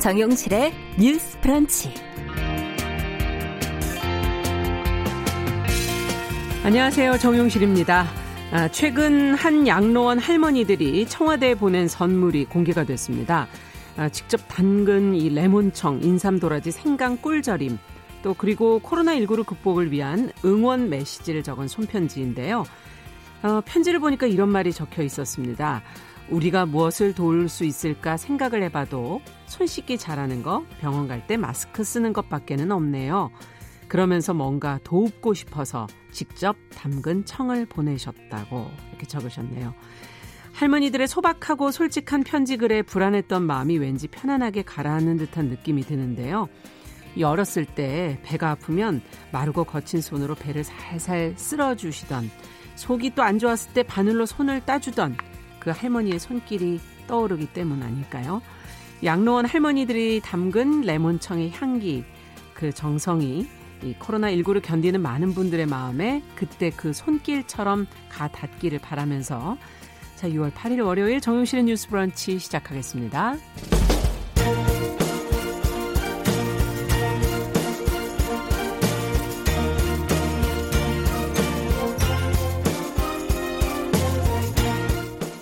정용실의 뉴스 프런치. 안녕하세요. 정용실입니다. 아, 최근 한 양로원 할머니들이 청와대에 보낸 선물이 공개가 됐습니다. 아, 직접 담근 이 레몬청, 인삼도라지, 생강 꿀절임, 또 그리고 코로나19를 극복을 위한 응원 메시지를 적은 손편지인데요. 어, 편지를 보니까 이런 말이 적혀 있었습니다. 우리가 무엇을 도울 수 있을까 생각을 해봐도 손 씻기 잘하는 거, 병원 갈 때 마스크 쓰는 것밖에는 없네요. 그러면서 뭔가 도웁고 싶어서 직접 담근 청을 보내셨다고 이렇게 적으셨네요. 할머니들의 소박하고 솔직한 편지 글에 불안했던 마음이 왠지 편안하게 가라앉는 듯한 느낌이 드는데요. 열었을 때 배가 아프면 마르고 거친 손으로 배를 살살 쓸어주시던 속이 또 안 좋았을 때 바늘로 손을 따주던 그 할머니의 손길이 떠오르기 때문 아닐까요? 양로원 할머니들이 담근 레몬청의 향기, 그 정성이 이 코로나19를 견디는 많은 분들의 마음에 그때 그 손길처럼 가 닿기를 바라면서 자, 6월 8일 월요일 정용실의 뉴스 브런치 시작하겠습니다.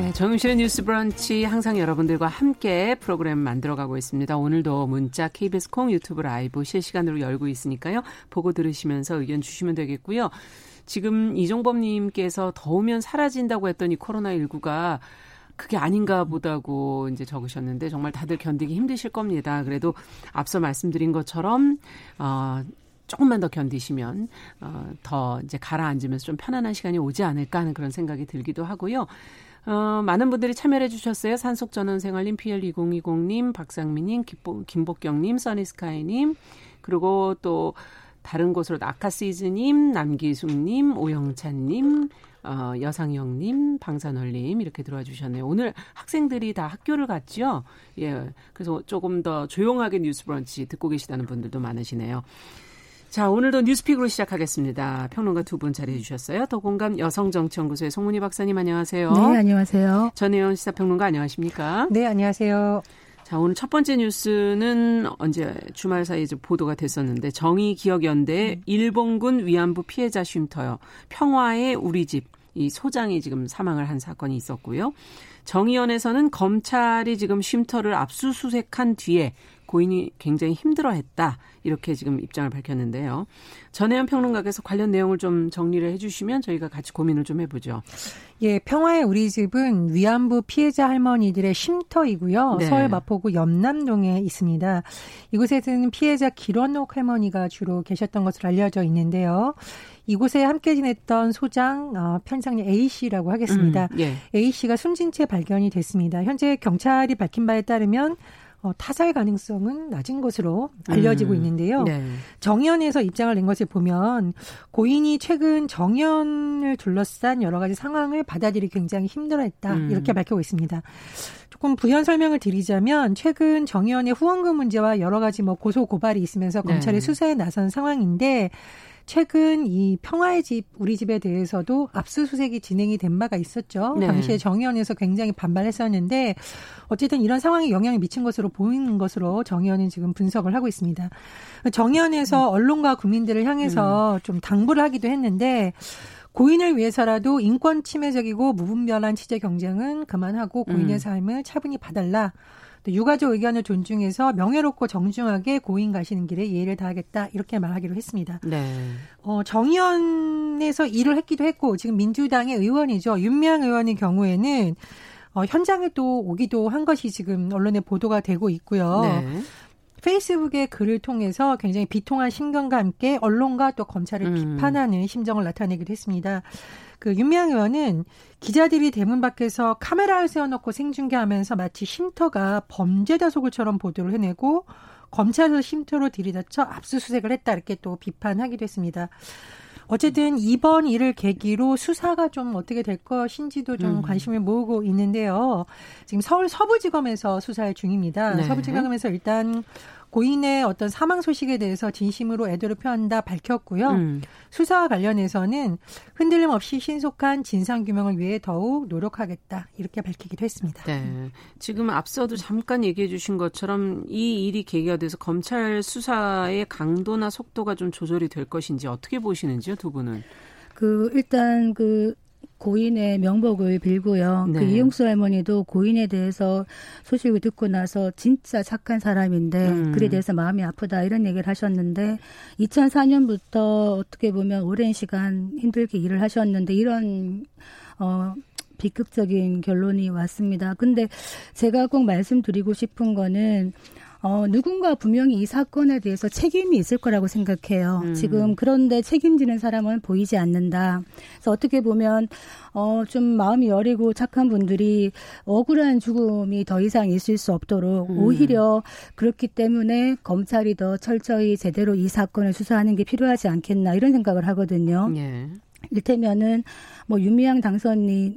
네, 정용실의 뉴스 브런치 항상 여러분들과 함께 프로그램 만들어가고 있습니다. 오늘도 문자 KBS 콩 유튜브 라이브 실시간으로 열고 있으니까요. 보고 들으시면서 의견 주시면 되겠고요. 지금 이종범 님께서 더우면 사라진다고 했더니 코로나19가 그게 아닌가 보다고 이제 적으셨는데 정말 다들 견디기 힘드실 겁니다. 그래도 앞서 말씀드린 것처럼 어 조금만 더 견디시면 어, 더 이제 가라앉으면서 좀 편안한 시간이 오지 않을까 하는 그런 생각이 들기도 하고요. 어, 많은 분들이 참여해 주셨어요. 산속 전원생활님, PL2020님, 박상민님, 김복경님, 써니스카이님, 그리고 또 다른 곳으로 아카시즈님, 남기숙님, 오영찬님, 어, 여상영님, 방산월님 이렇게 들어와 주셨네요. 오늘 학생들이 다 학교를 갔죠. 예, 그래서 조금 더 조용하게 뉴스브런치 듣고 계시다는 분들도 많으시네요. 자, 오늘도 뉴스픽으로 시작하겠습니다. 평론가 두 분 자리해 주셨어요. 더공감 여성정치연구소의 송문희 박사님 안녕하세요. 네, 안녕하세요. 전혜연 시사평론가 안녕하십니까? 네, 안녕하세요. 자, 오늘 첫 번째 뉴스는 언제 주말 사이에 보도가 됐었는데 정의기억연대 음. 일본군 위안부 피해자 쉼터요. 평화의 우리 집. 이 소장이 지금 사망을 한 사건이 있었고요. 정의연에서는 검찰이 지금 쉼터를 압수수색한 뒤에 고인이 굉장히 힘들어했다 이렇게 지금 입장을 밝혔는데요. 전혜연 평론가께서 관련 내용을 좀 정리를 해주시면 저희가 같이 고민을 좀 해보죠. 예, 평화의 우리 집은 위안부 피해자 할머니들의 쉼터이고요. 네. 서울 마포구 염남동에 있습니다. 이곳에서는 피해자 길원옥 할머니가 주로 계셨던 것으로 알려져 있는데요. 이곳에 함께 지냈던 소장 어, 편상님 A 씨라고 하겠습니다. 음, 예. A 씨가 숨진 채 발견이 됐습니다. 현재 경찰이 밝힌 바에 따르면 어, 타살 가능성은 낮은 것으로 알려지고 음, 있는데요. 네. 정연에서 입장을 낸 것을 보면 고인이 최근 정연을 둘러싼 여러 가지 상황을 받아들이기 굉장히 힘들어했다 음. 이렇게 밝히고 있습니다. 조금 부연 설명을 드리자면 최근 정연의 후원금 문제와 여러 가지 뭐 고소 고발이 있으면서 검찰이 네. 수사에 나선 상황인데 최근 이 평화의 집 우리 집에 대해서도 압수수색이 진행이 된 바가 있었죠. 네. 당시에 정의원에서 굉장히 반발했었는데 어쨌든 이런 상황에 영향을 미친 것으로 보이는 것으로 정의원은 지금 분석을 하고 있습니다. 정의원에서 음. 언론과 국민들을 향해서 음. 좀 당부를 하기도 했는데 고인을 위해서라도 인권 침해적이고 무분별한 취재 경쟁은 그만하고 고인의 음. 삶을 차분히 봐달라. 또 유가족 의견을 존중해서 명예롭고 정중하게 고인 가시는 길에 예의를 다하겠다 이렇게 말하기로 했습니다. 네. 어, 정의원에서 일을 했기도 했고 지금 민주당의 의원이죠 윤미향 의원의 경우에는 어, 현장에 또 오기도 한 것이 지금 언론에 보도가 되고 있고요. 네. 페이스북의 글을 통해서 굉장히 비통한 심경과 함께 언론과 또 검찰을 음. 비판하는 심정을 나타내기도 했습니다. 그 윤미향 의원은 기자들이 대문 밖에서 카메라를 세워놓고 생중계하면서 마치 쉼터가 범죄 다속을처럼 보도를 해내고 검찰에서 쉼터로 들이닥쳐 압수수색을 했다 이렇게 또 비판하기도 했습니다. 어쨌든 이번 일을 계기로 수사가 좀 어떻게 될 것인지도 좀 음. 관심을 모으고 있는데요. 지금 서울 서부지검에서 수사 중입니다. 네. 서부지검에서 일단 고인의 어떤 사망 소식에 대해서 진심으로 애도를 표한다 밝혔고요. 음. 수사와 관련해서는 흔들림 없이 신속한 진상 규명을 위해 더욱 노력하겠다 이렇게 밝히기도 했습니다. 네. 지금 앞서도 잠깐 얘기해 주신 것처럼 이 일이 계기가 돼서 검찰 수사의 강도나 속도가 좀 조절이 될 것인지 어떻게 보시는지요, 두 분은? 그 일단 그 고인의 명복을 빌고요. 그 네. 그 이용수 할머니도 고인에 대해서 소식을 듣고 나서 진짜 착한 사람인데 음. 그에 대해서 마음이 아프다 이런 얘기를 하셨는데 2004년부터 어떻게 보면 오랜 시간 힘들게 일을 하셨는데 이런 어 비극적인 결론이 왔습니다. 근데 제가 꼭 말씀드리고 싶은 거는 어, 누군가 분명히 이 사건에 대해서 책임이 있을 거라고 생각해요. 음. 지금 그런데 책임지는 사람은 보이지 않는다. 그래서 어떻게 보면 어, 좀 마음이 여리고 착한 분들이 억울한 죽음이 더 이상 있을 수 없도록 음. 오히려 그렇기 때문에 검찰이 더 철저히 제대로 이 사건을 수사하는 게 필요하지 않겠나 이런 생각을 하거든요. 예. 일테면은 뭐 윤미향 당선인이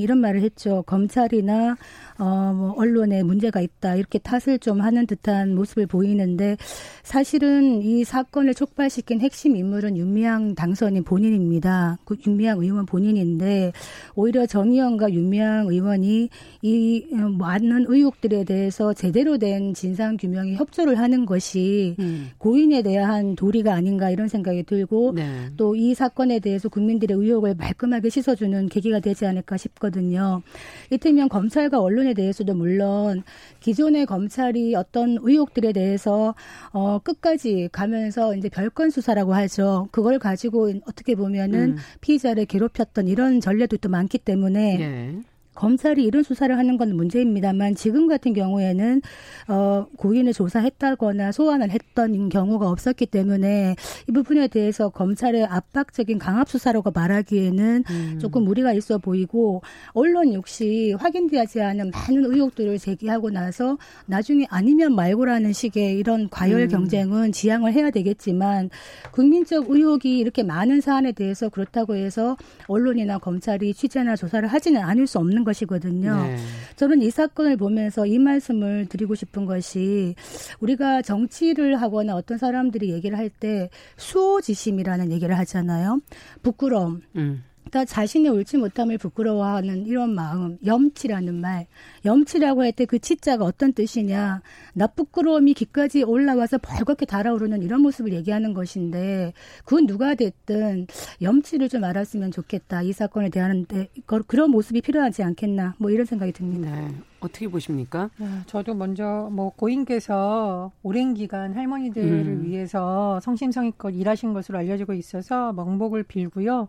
이런 말을 했죠. 검찰이나 어, 뭐 언론에 문제가 있다 이렇게 탓을 좀 하는 듯한 모습을 보이는데 사실은 이 사건을 촉발시킨 핵심 인물은 윤미향 당선인 본인입니다. 그 윤미향 의원 본인인데 오히려 정 의원과 윤미향 의원이 이 많은 의혹들에 대해서 제대로 된 진상 규명에 협조를 하는 것이 음. 고인에 대한 도리가 아닌가 이런 생각이 들고 네. 또이 사건에 대해서 국민들의 의혹을 말끔하게 씻어주는 계기가 되지 않을까 싶거든요. 이를테면 검찰과 언론 부분에 대해서도 물론 기존의 검찰이 어떤 의혹들에 대해서 어 끝까지 가면서 이제 별건 수사라고 하죠. 그걸 가지고 어떻게 보면은 음. 피의자를 괴롭혔던 이런 전례도 또 많기 때문에 예. 검찰이 이런 수사를 하는 건 문제입니다만 지금 같은 경우에는 어 고인을 조사했다거나 소환을 했던 경우가 없었기 때문에 이 부분에 대해서 검찰의 압박적인 강압 수사라고 말하기에는 음. 조금 무리가 있어 보이고 언론 역시 확인되지 않은 많은 의혹들을 제기하고 나서 나중에 아니면 말고라는 식의 이런 과열 음. 경쟁은 지양을 해야 되겠지만 국민적 의혹이 이렇게 많은 사안에 대해서 그렇다고 해서 언론이나 검찰이 취재나 조사를 하지는 않을 수 없는 것이거든요. 네. 저는 이 사건을 보면서 이 말씀을 드리고 싶은 것이 우리가 정치를 하거나 어떤 사람들이 얘기를 할 때 수호지심이라는 얘기를 하잖아요. 부끄러움. 음. 그러니까 자신의 옳지 못함을 부끄러워하는 이런 마음, 염치라는 말. 염치라고 할 때 그 치자가 어떤 뜻이냐. 나 부끄러움이 귀까지 올라와서 벌겋게 달아오르는 이런 모습을 얘기하는 것인데 그건 누가 됐든 염치를 좀 알았으면 좋겠다. 이 사건에 대하는데 그런 모습이 필요하지 않겠나. 뭐 이런 생각이 듭니다. 네. 어떻게 보십니까? 네, 저도 먼저 뭐 고인께서 오랜 기간 할머니들을 음. 위해서 성심성의껏 일하신 것으로 알려지고 있어서 명복을 빌고요.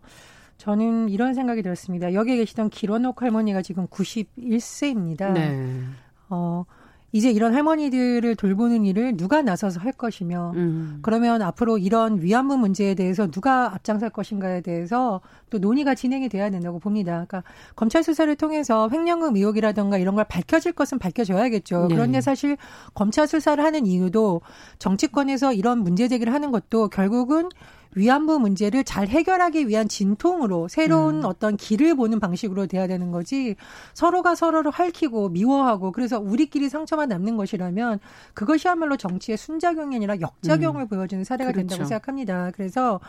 저는 이런 생각이 들었습니다. 여기에 계시던 기원옥 할머니가 지금 91세입니다. 네. 어, 이제 이런 할머니들을 돌보는 일을 누가 나서서 할 것이며 음. 그러면 앞으로 이런 위안부 문제에 대해서 누가 앞장설 것인가에 대해서 또 논의가 진행이 돼야 된다고 봅니다. 그러니까 검찰 수사를 통해서 횡령금 의혹이라든가 이런 걸 밝혀질 것은 밝혀져야겠죠. 네. 그런데 사실 검찰 수사를 하는 이유도 정치권에서 이런 문제 제기를 하는 것도 결국은 위안부 문제를 잘 해결하기 위한 진통으로 새로운 음. 어떤 길을 보는 방식으로 돼야 되는 거지 서로가 서로를 핥히고 미워하고 그래서 우리끼리 상처만 남는 것이라면 그것이야말로 정치의 순작용이 아니라 역작용을 음. 보여주는 사례가 그렇죠. 된다고 생각합니다. 그래서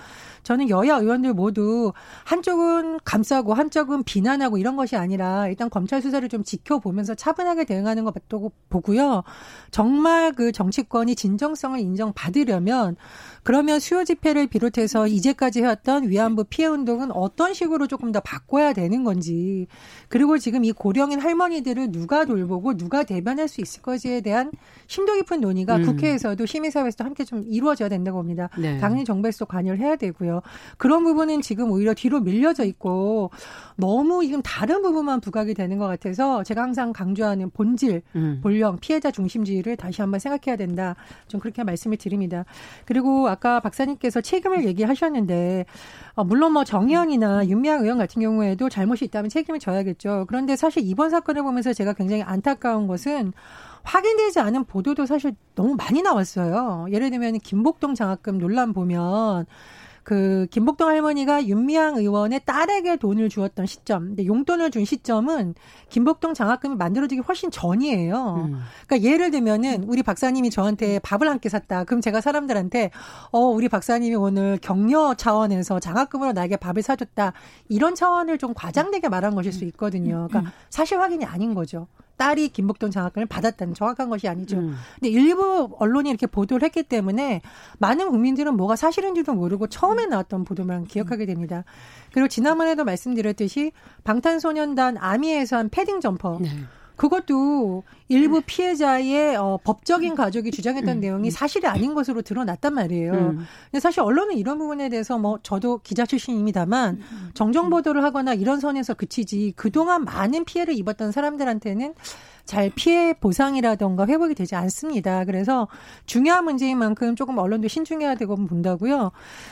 저는 여야 의원들 모두 한쪽은 감싸고 한쪽은 비난하고 이런 것이 아니라 일단 검찰 수사를 좀 지켜보면서 차분하게 대응하는 것도 보고요. 정말 그 정치권이 진정성을 인정받으려면 그러면 수요 집회를 비롯해서 이제까지 해왔던 위안부 피해 운동은 어떤 식으로 조금 더 바꿔야 되는 건지 그리고 지금 이 고령인 할머니들을 누가 돌보고 누가 대변할 수 있을 것에 대한 심도 깊은 논의가 음. 국회에서도 시민사회에서도 함께 좀 이루어져야 된다고 봅니다. 네. 당연히 정부에서 관여를 해야 되고요. 그런 부분은 지금 오히려 뒤로 밀려져 있고 너무 지금 다른 부분만 부각이 되는 것 같아서 제가 항상 강조하는 본질, 음. 본령, 피해자 중심주의를 다시 한번 생각해야 된다. 좀 그렇게 말씀을 드립니다. 그리고 아까 박사님께서 책임을 얘기하셨는데 어, 물론 뭐 정의연이나 윤미향 의원 같은 경우에도 잘못이 있다면 책임을 져야겠죠. 그런데 사실 이번 사건을 보면서 제가 굉장히 안타까운 것은 확인되지 않은 보도도 사실 너무 많이 나왔어요. 예를 들면 김복동 장학금 논란 보면 그 김복동 할머니가 윤미향 의원의 딸에게 돈을 주었던 시점, 근데 용돈을 준 시점은 김복동 장학금이 만들어지기 훨씬 전이에요. 음. 그러니까 예를 들면은 우리 박사님이 저한테 밥을 한 끼 샀다. 그럼 제가 사람들한테 어 우리 박사님이 오늘 격려 차원에서 장학금으로 나에게 밥을 사줬다. 이런 차원을 좀 과장되게 말한 것일 수 있거든요. 그러니까 음. 사실 확인이 아닌 거죠. 딸이 김복동 장학금을 받았다는 정확한 것이 아니죠. 음. 근데 일부 언론이 이렇게 보도를 했기 때문에 많은 국민들은 뭐가 사실인지도 모르고 처음에 나왔던 보도만 기억하게 됩니다. 그리고 지난번에도 말씀드렸듯이 방탄소년단 아미에서 한 패딩 점퍼 네. 그것도 일부 피해자의 어, 법적인 가족이 주장했던 음, 내용이 음. 사실이 아닌 것으로 드러났단 말이에요. 음. 근데 사실 언론은 이런 부분에 대해서 뭐 저도 기자 출신입니다만 정정 보도를 하거나 이런 선에서 그치지 그동안 많은 피해를 입었던 사람들한테는 잘 피해 보상이라던가 회복이 되지 않습니다. 그래서 중요한 문제인 만큼 조금 언론도 신중해야 되고 본다고요.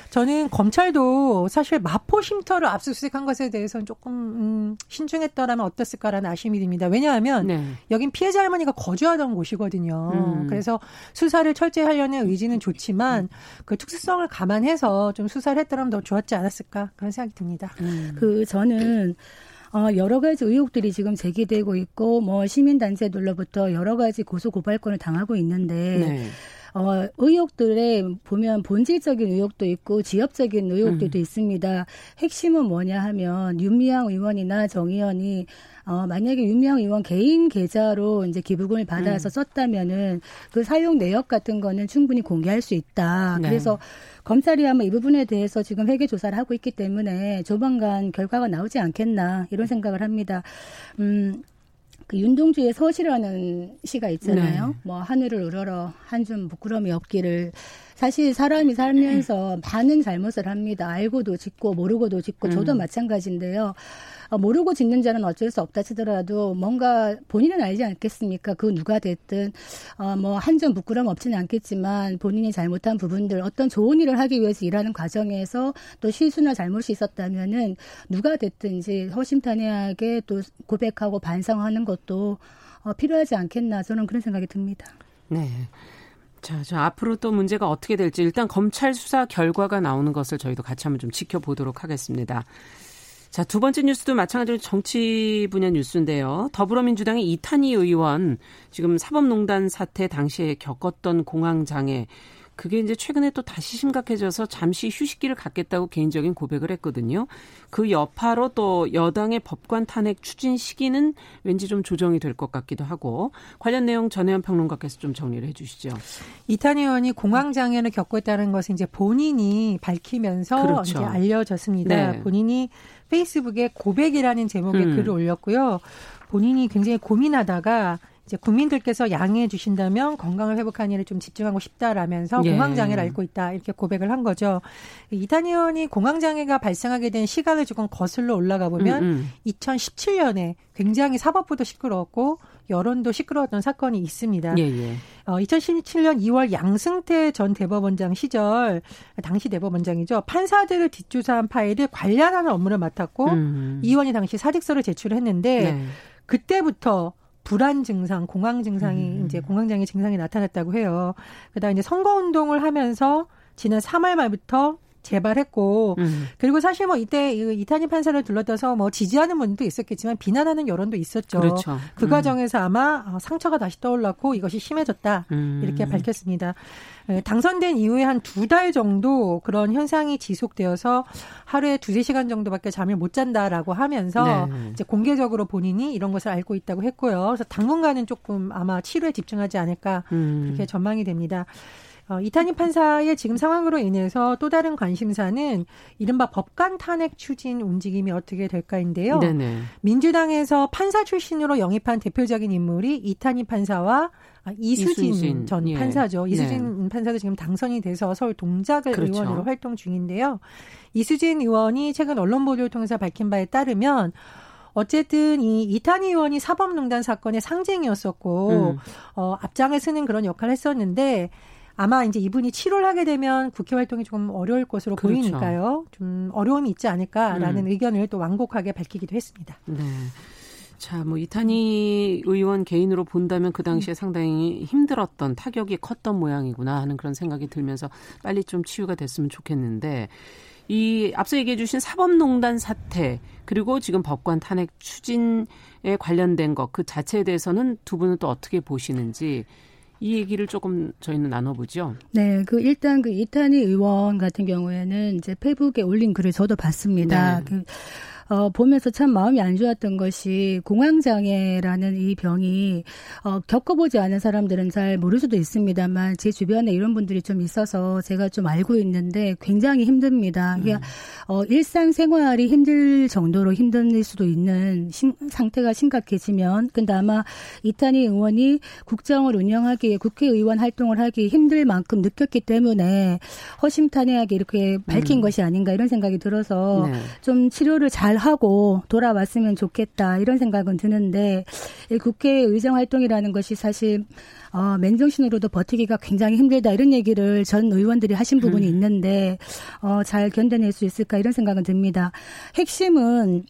저는 검찰도 사실 마포 쉼터를 압수수색한 것에 대해서는 조금 음, 신중했더라면 어땠을까라는 아쉬움이 듭니다. 왜냐하면 네. 여긴 피해자 할머니가 거주하던 곳이거든요. 음. 그래서 수사를 철저히 하려는 의지는 좋지만 그 특수성을 감안해서 좀 수사를 했더라면 더 좋았지 않았을까 그런 생각이 듭니다. 음. 그 저는 어, 여러 가지 의혹들이 지금 제기되고 있고 뭐 시민단체들로부터 여러 가지 고소 고발권을 당하고 있는데 네. 어, 의혹들에 보면 본질적인 의혹도 있고 지엽적인 의혹들도 음. 있습니다. 핵심은 뭐냐 하면 윤미향 의원이나 정 의원이 어, 만약에 윤미향 의원 개인 계좌로 이제 기부금을 받아서 음. 썼다면은 그 사용 내역 같은 거는 충분히 공개할 수 있다. 네. 그래서 검찰이 아마 이 부분에 대해서 지금 회계 조사를 하고 있기 때문에 조만간 결과가 나오지 않겠나 이런 생각을 합니다. 음. 그 윤동주의 서시라는 시가 있잖아요. 네. 뭐 하늘을 우러러 한 줌 부끄러움이 없기를 사실 사람이 살면서 많은 잘못을 합니다. 알고도 짓고 모르고도 짓고 저도 음. 마찬가지인데요. 어, 모르고 짓는 자는 어쩔 수 없다 치더라도 뭔가 본인은 알지 않겠습니까? 그 누가 됐든 어, 뭐한 점 부끄럼 없지는 않겠지만 본인이 잘못한 부분들 어떤 좋은 일을 하기 위해서 일하는 과정에서 또 실수나 잘못이 있었다면은 누가 됐든지 허심탄회하게 또 고백하고 반성하는 것도 어, 필요하지 않겠나 저는 그런 생각이 듭니다. 네. 자, 자, 앞으로 또 문제가 어떻게 될지 일단 검찰 수사 결과가 나오는 것을 저희도 같이 한번 좀 지켜보도록 하겠습니다. 자, 두 번째 뉴스도 마찬가지로 정치 분야 뉴스인데요. 더불어민주당의 이탄희 의원 지금 사법농단 사태 당시에 겪었던 공황장애 그게 이제 최근에 또 다시 심각해져서 잠시 휴식기를 갖겠다고 개인적인 고백을 했거든요. 그 여파로 또 여당의 법관 탄핵 추진 시기는 왠지 좀 조정이 될 것 같기도 하고 관련 내용 전혜연 평론가께서 좀 정리를 해주시죠. 이탄희 의원이 공황 장애를 겪고 있다는 것을 이제 본인이 밝히면서 그렇죠. 이제 알려졌습니다. 네. 본인이 페이스북에 고백이라는 제목의 음. 글을 올렸고요. 본인이 굉장히 고민하다가 이제 국민들께서 양해해 주신다면 건강을 회복하는 일에 좀 집중하고 싶다라면서 예. 공황장애를 앓고 있다 이렇게 고백을 한 거죠. 이탄 의원이 공황장애가 발생하게 된 시간을 조금 거슬러 올라가 보면 음, 음. 2017년에 굉장히 사법부도 시끄러웠고 여론도 시끄러웠던 사건이 있습니다. 예, 예. 어, 2017년 2월 양승태 전 대법원장 시절 당시 대법원장이죠. 판사들을 뒷조사한 파일을 관련하는 업무를 맡았고 음. 이 의원이 당시 사직서를 제출했는데 네. 그때부터 불안 증상, 공황 증상이 음. 이제 공황장애 증상이 나타났다고 해요. 그다음 이제 선거 운동을 하면서 지난 3월 말부터 재발했고 음. 그리고 사실 뭐 이때 이탄희 판사를 둘러싸서 뭐 지지하는 분도 있었겠지만 비난하는 여론도 있었죠. 그렇죠. 그 음. 과정에서 아마 어, 상처가 다시 떠올랐고 이것이 심해졌다 음. 이렇게 밝혔습니다. 예, 당선된 이후에 한 두 달 정도 그런 현상이 지속되어서 하루에 두세 시간 정도밖에 잠을 못 잔다라고 하면서 네. 이제 공개적으로 본인이 이런 것을 알고 있다고 했고요. 그래서 당분간은 조금 아마 치료에 집중하지 않을까 음. 그렇게 전망이 됩니다. 어, 이탄희 판사의 지금 상황으로 인해서 또 다른 관심사는 이른바 법관 탄핵 추진 움직임이 어떻게 될까인데요. 네네. 민주당에서 판사 출신으로 영입한 대표적인 인물이 이탄희 판사와 아, 이수진, 이수진, 전 예. 판사죠. 이수진 네. 판사도 지금 당선이 돼서 서울 동작을 그렇죠. 의원으로 활동 중인데요. 이수진 의원이 최근 언론 보도를 통해서 밝힌 바에 따르면 어쨌든 이 이탄희 의원이 사법농단 사건의 상징이었었고 음. 어, 앞장을 쓰는 그런 역할을 했었는데 아마 이제 이분이 치료를 하게 되면 국회 활동이 조금 어려울 것으로 그렇죠. 보이니까요. 좀 어려움이 있지 않을까라는 음. 의견을 또 완곡하게 밝히기도 했습니다. 네. 자, 뭐 이탄희 의원 개인으로 본다면 그 당시에 상당히 힘들었던 타격이 컸던 모양이구나 하는 그런 생각이 들면서 빨리 좀 치유가 됐으면 좋겠는데 이 앞서 얘기해 주신 사법농단 사태 그리고 지금 법관 탄핵 추진에 관련된 것 그 자체에 대해서는 두 분은 또 어떻게 보시는지 이 얘기를 조금 저희는 나눠보죠. 네, 그 일단 그 이탄희 의원 같은 경우에는 이제 페이북에 올린 글을 저도 봤습니다. 네. 그 어, 보면서 참 마음이 안 좋았던 것이 공황장애라는 이 병이 어, 겪어보지 않은 사람들은 잘 모를 수도 있습니다만 제 주변에 이런 분들이 좀 있어서 제가 좀 알고 있는데 굉장히 힘듭니다. 음. 그러니까 어, 일상생활이 힘들 정도로 힘들 수도 있는 신, 상태가 심각해지면 근데 아마 이탄희 의원이 국정을 운영하기에 국회의원 활동을 하기 힘들 만큼 느꼈기 때문에 허심탄회하게 이렇게 밝힌 음. 것이 아닌가 이런 생각이 들어서 네. 좀 치료를 잘 하고 돌아왔으면 좋겠다 이런 생각은 드는데 국회 의정 활동이라는 것이 사실 어, 맨정신으로도 버티기가 굉장히 힘들다 이런 얘기를 전 의원들이 하신 부분이 음. 있는데 어, 잘 견뎌낼 수 있을까 이런 생각은 듭니다. 핵심은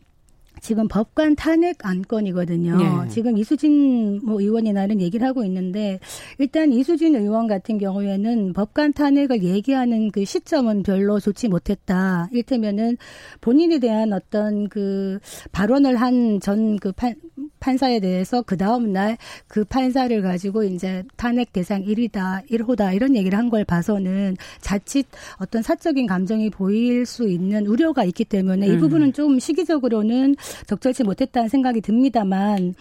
지금 법관 탄핵 안건이거든요. 네. 지금 이수진 뭐 의원이나 이런 얘기를 하고 있는데 일단 이수진 의원 같은 경우에는 법관 탄핵을 얘기하는 그 시점은 별로 좋지 못했다. 일테면은 본인에 대한 어떤 그 발언을 한 전그 판사에 대해서 그 다음 날 그 판사를 가지고 이제 탄핵 대상 1위다, 1호다 이런 얘기를 한 걸 봐서는 자칫 어떤 사적인 감정이 보일 수 있는 우려가 있기 때문에 이 음. 부분은 좀 시기적으로는 적절치 못했다는 생각이 듭니다만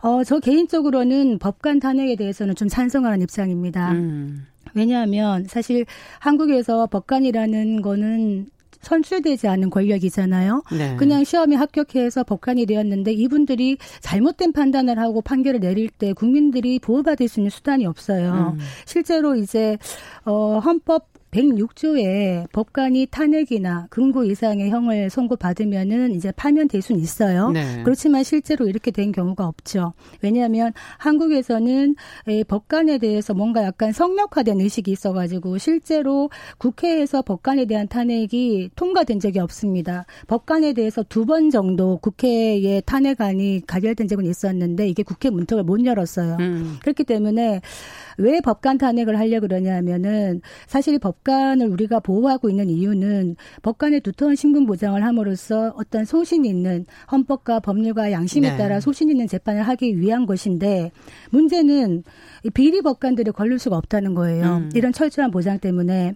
어, 저 개인적으로는 법관 탄핵에 대해서는 좀 찬성하는 입장입니다. 음. 왜냐하면 사실 한국에서 법관이라는 거는 선출되지 않은 권력이잖아요. 네. 그냥 시험에 합격해서 법관이 되었는데 이분들이 잘못된 판단을 하고 판결을 내릴 때 국민들이 보호받을 수 있는 수단이 없어요. 음. 실제로 이제 어 헌법 106조에 법관이 탄핵이나 금고 이상의 형을 선고받으면은 이제 파면될 수는 있어요. 네. 그렇지만 실제로 이렇게 된 경우가 없죠. 왜냐하면 한국에서는 법관에 대해서 뭔가 약간 성역화된 의식이 있어가지고 실제로 국회에서 법관에 대한 탄핵이 통과된 적이 없습니다. 법관에 대해서 두 번 정도 국회에 탄핵안이 가결된 적은 있었는데 이게 국회 문턱을 못 열었어요. 음. 그렇기 때문에 왜 법관 탄핵을 하려고 그러냐면은 사실 법 관을 우리가 보호하고 있는 이유는 법관의 두터운 신분 보장을 함으로써 어떤 소신 있는 헌법과 법률과 양심에 네. 따라 소신 있는 재판을 하기 위한 것인데 문제는 비리 법관들이 걸릴 수가 없다는 거예요. 음. 이런 철저한 보장 때문에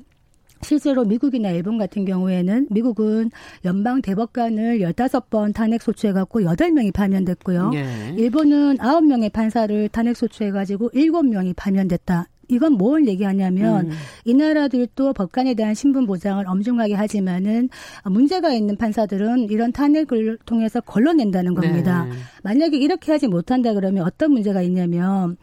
실제로 미국이나 일본 같은 경우에는 미국은 연방 대법관을 15번 탄핵 소추해갖고 8명이 파면됐고요. 예. 일본은 9명의 판사를 탄핵 소추해가지고 7명이 파면됐다. 이건 뭘 얘기하냐면 음. 이 나라들도 법관에 대한 신분 보장을 엄중하게 하지만은 문제가 있는 판사들은 이런 탄핵을 통해서 걸러낸다는 겁니다. 네. 만약에 이렇게 하지 못한다 그러면 어떤 문제가 있냐면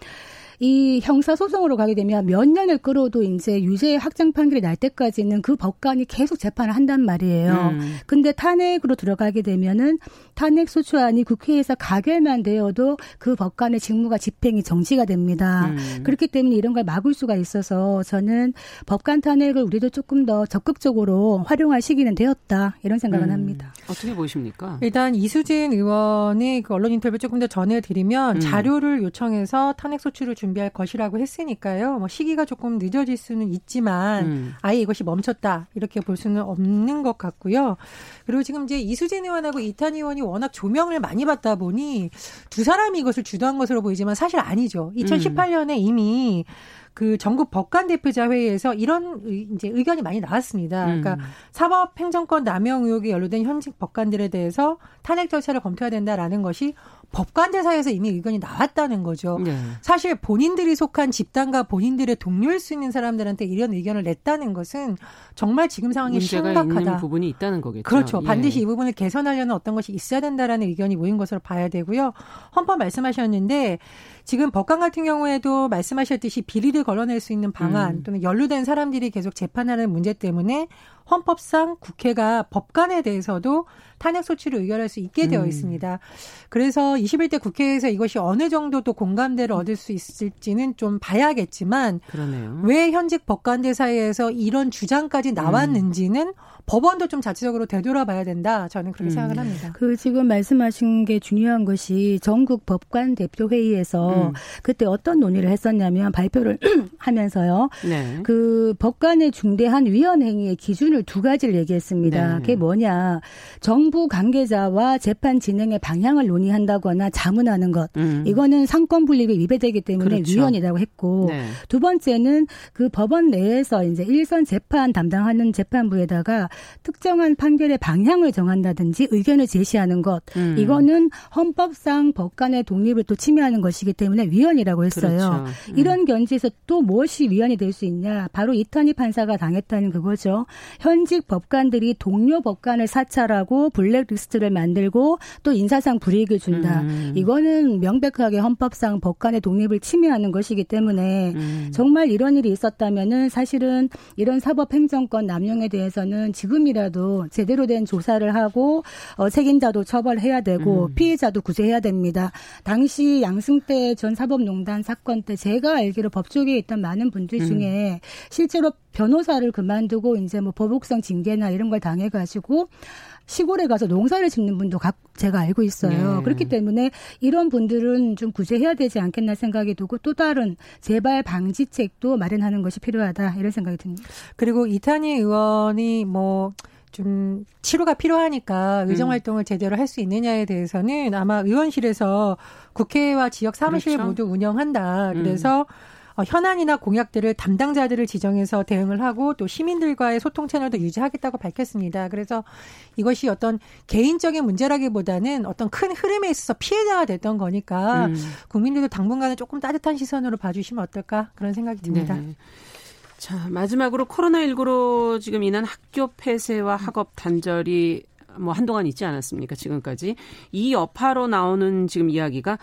이 형사 소송으로 가게 되면 몇 년을 끌어도 이제 유죄 확정 판결이 날 때까지는 그 법관이 계속 재판을 한단 말이에요. 음. 근데 탄핵으로 들어가게 되면은 탄핵 소추안이 국회에서 가결만 되어도 그 법관의 직무가 집행이 정지가 됩니다. 음. 그렇기 때문에 이런 걸 막을 수가 있어서 저는 법관 탄핵을 우리도 조금 더 적극적으로 활용할 시기는 되었다 이런 생각은 음. 합니다. 어떻게 보십니까? 일단 이수진 의원이 그 언론 인터뷰 조금 더 전해드리면 음. 자료를 요청해서 탄핵 소추를 준 준비할 것이라고 했으니까요. 뭐 시기가 조금 늦어질 수는 있지만 음. 아예 이것이 멈췄다 이렇게 볼 수는 없는 것 같고요. 그리고 지금 이제 이수진 의원하고 이탄 의원이 워낙 조명을 많이 받다 보니 두 사람이 이것을 주도한 것으로 보이지만 사실 아니죠. 2018년에 음. 이미 그 전국 법관 대표자 회의에서 이런 이제 의견이 많이 나왔습니다. 그러니까 음. 사법 행정권 남용 의혹에 연루된 현직 법관들에 대해서 탄핵 절차를 검토해야 된다라는 것이 법관들 사이에서 이미 의견이 나왔다는 거죠. 네. 사실 본인들이 속한 집단과 본인들의 동료일 수 있는 사람들한테 이런 의견을 냈다는 것은 정말 지금 상황이 심각하다. 부분이 있다는 거겠죠. 그렇죠. 예. 반드시 이 부분을 개선하려는 어떤 것이 있어야 된다라는 의견이 모인 것으로 봐야 되고요. 헌법 말씀하셨는데 지금 법관 같은 경우에도 말씀하셨듯이 비리를 걸러낼 수 있는 방안 음. 또는 연루된 사람들이 계속 재판하는 문제 때문에 헌법상 국회가 법관에 대해서도 탄핵 소치를 의결할 수 있게 되어 음. 있습니다. 그래서 21대 국회에서 이것이 어느 정도 또 공감대를 얻을 수 있을지는 좀 봐야겠지만 그러네요. 왜 현직 법관들 사이에서 이런 주장까지 나왔는지는 음. 법원도 좀 자체적으로 되돌아봐야 된다. 저는 그렇게 음. 생각을 합니다. 그 지금 말씀하신 게 중요한 것이 전국 법관 대표 회의에서 음. 그때 어떤 논의를 했었냐면 발표를 하면서요. 네. 그 법관의 중대한 위헌 행위의 기준을 두 가지를 얘기했습니다. 네. 그게 뭐냐? 정부 관계자와 재판 진행의 방향을 논의한다거나 자문하는 것. 음. 이거는 상권 분립이 위배되기 때문에 그렇죠. 위헌이라고 했고 네. 두 번째는 그 법원 내에서 이제 일선 재판 담당하는 재판부에다가 특정한 판결의 방향을 정한다든지 의견을 제시하는 것 음. 이거는 헌법상 법관의 독립을 또 침해하는 것이기 때문에 위헌이라고 했어요. 그렇죠. 음. 이런 견지에서 또 무엇이 위헌이 될 수 있냐? 바로 이탄희 판사가 당했다는 그거죠. 현직 법관들이 동료 법관을 사찰하고 블랙리스트를 만들고 또 인사상 불이익을 준다. 음. 이거는 명백하게 헌법상 법관의 독립을 침해하는 것이기 때문에 음. 정말 이런 일이 있었다면은 사실은 이런 사법 행정권 남용에 대해서는 지금이라도 제대로 된 조사를 하고 어, 책임자도 처벌해야 되고 음. 피해자도 구제해야 됩니다. 당시 양승태 전 사법농단 사건 때 제가 알기로 법조계에 있던 많은 분들 음. 중에 음. 실제로 변호사를 그만두고 이제 뭐 보복성 징계나 이런 걸 당해가지고 시골에 가서 농사를 짓는 분도 각 제가 알고 있어요. 네. 그렇기 때문에 이런 분들은 좀 구제해야 되지 않겠나 생각이 들고 또 다른 재발 방지책도 마련하는 것이 필요하다 이런 생각이 듭니다. 그리고 이탄희 의원이 뭐좀 치료가 필요하니까 의정 음. 활동을 음. 제대로 할 수 있느냐에 대해서는 아마 의원실에서 국회와 지역 사무실 그렇죠. 모두 운영한다. 그래서 음. 어, 현안이나 공약들을 담당자들을 지정해서 대응을 하고 또 시민들과의 소통 채널도 유지하겠다고 밝혔습니다. 그래서 이것이 어떤 개인적인 문제라기보다는 어떤 큰 흐름에 있어서 피해자가 됐던 거니까 음. 국민들도 당분간은 조금 따뜻한 시선으로 봐주시면 어떨까 그런 생각이 듭니다. 네. 자, 마지막으로 코로나19로 지금 인한 학교 폐쇄와 학업 단절이 뭐 한동안 있지 않았습니까? 지금까지. 이 여파로 나오는 지금 이야기가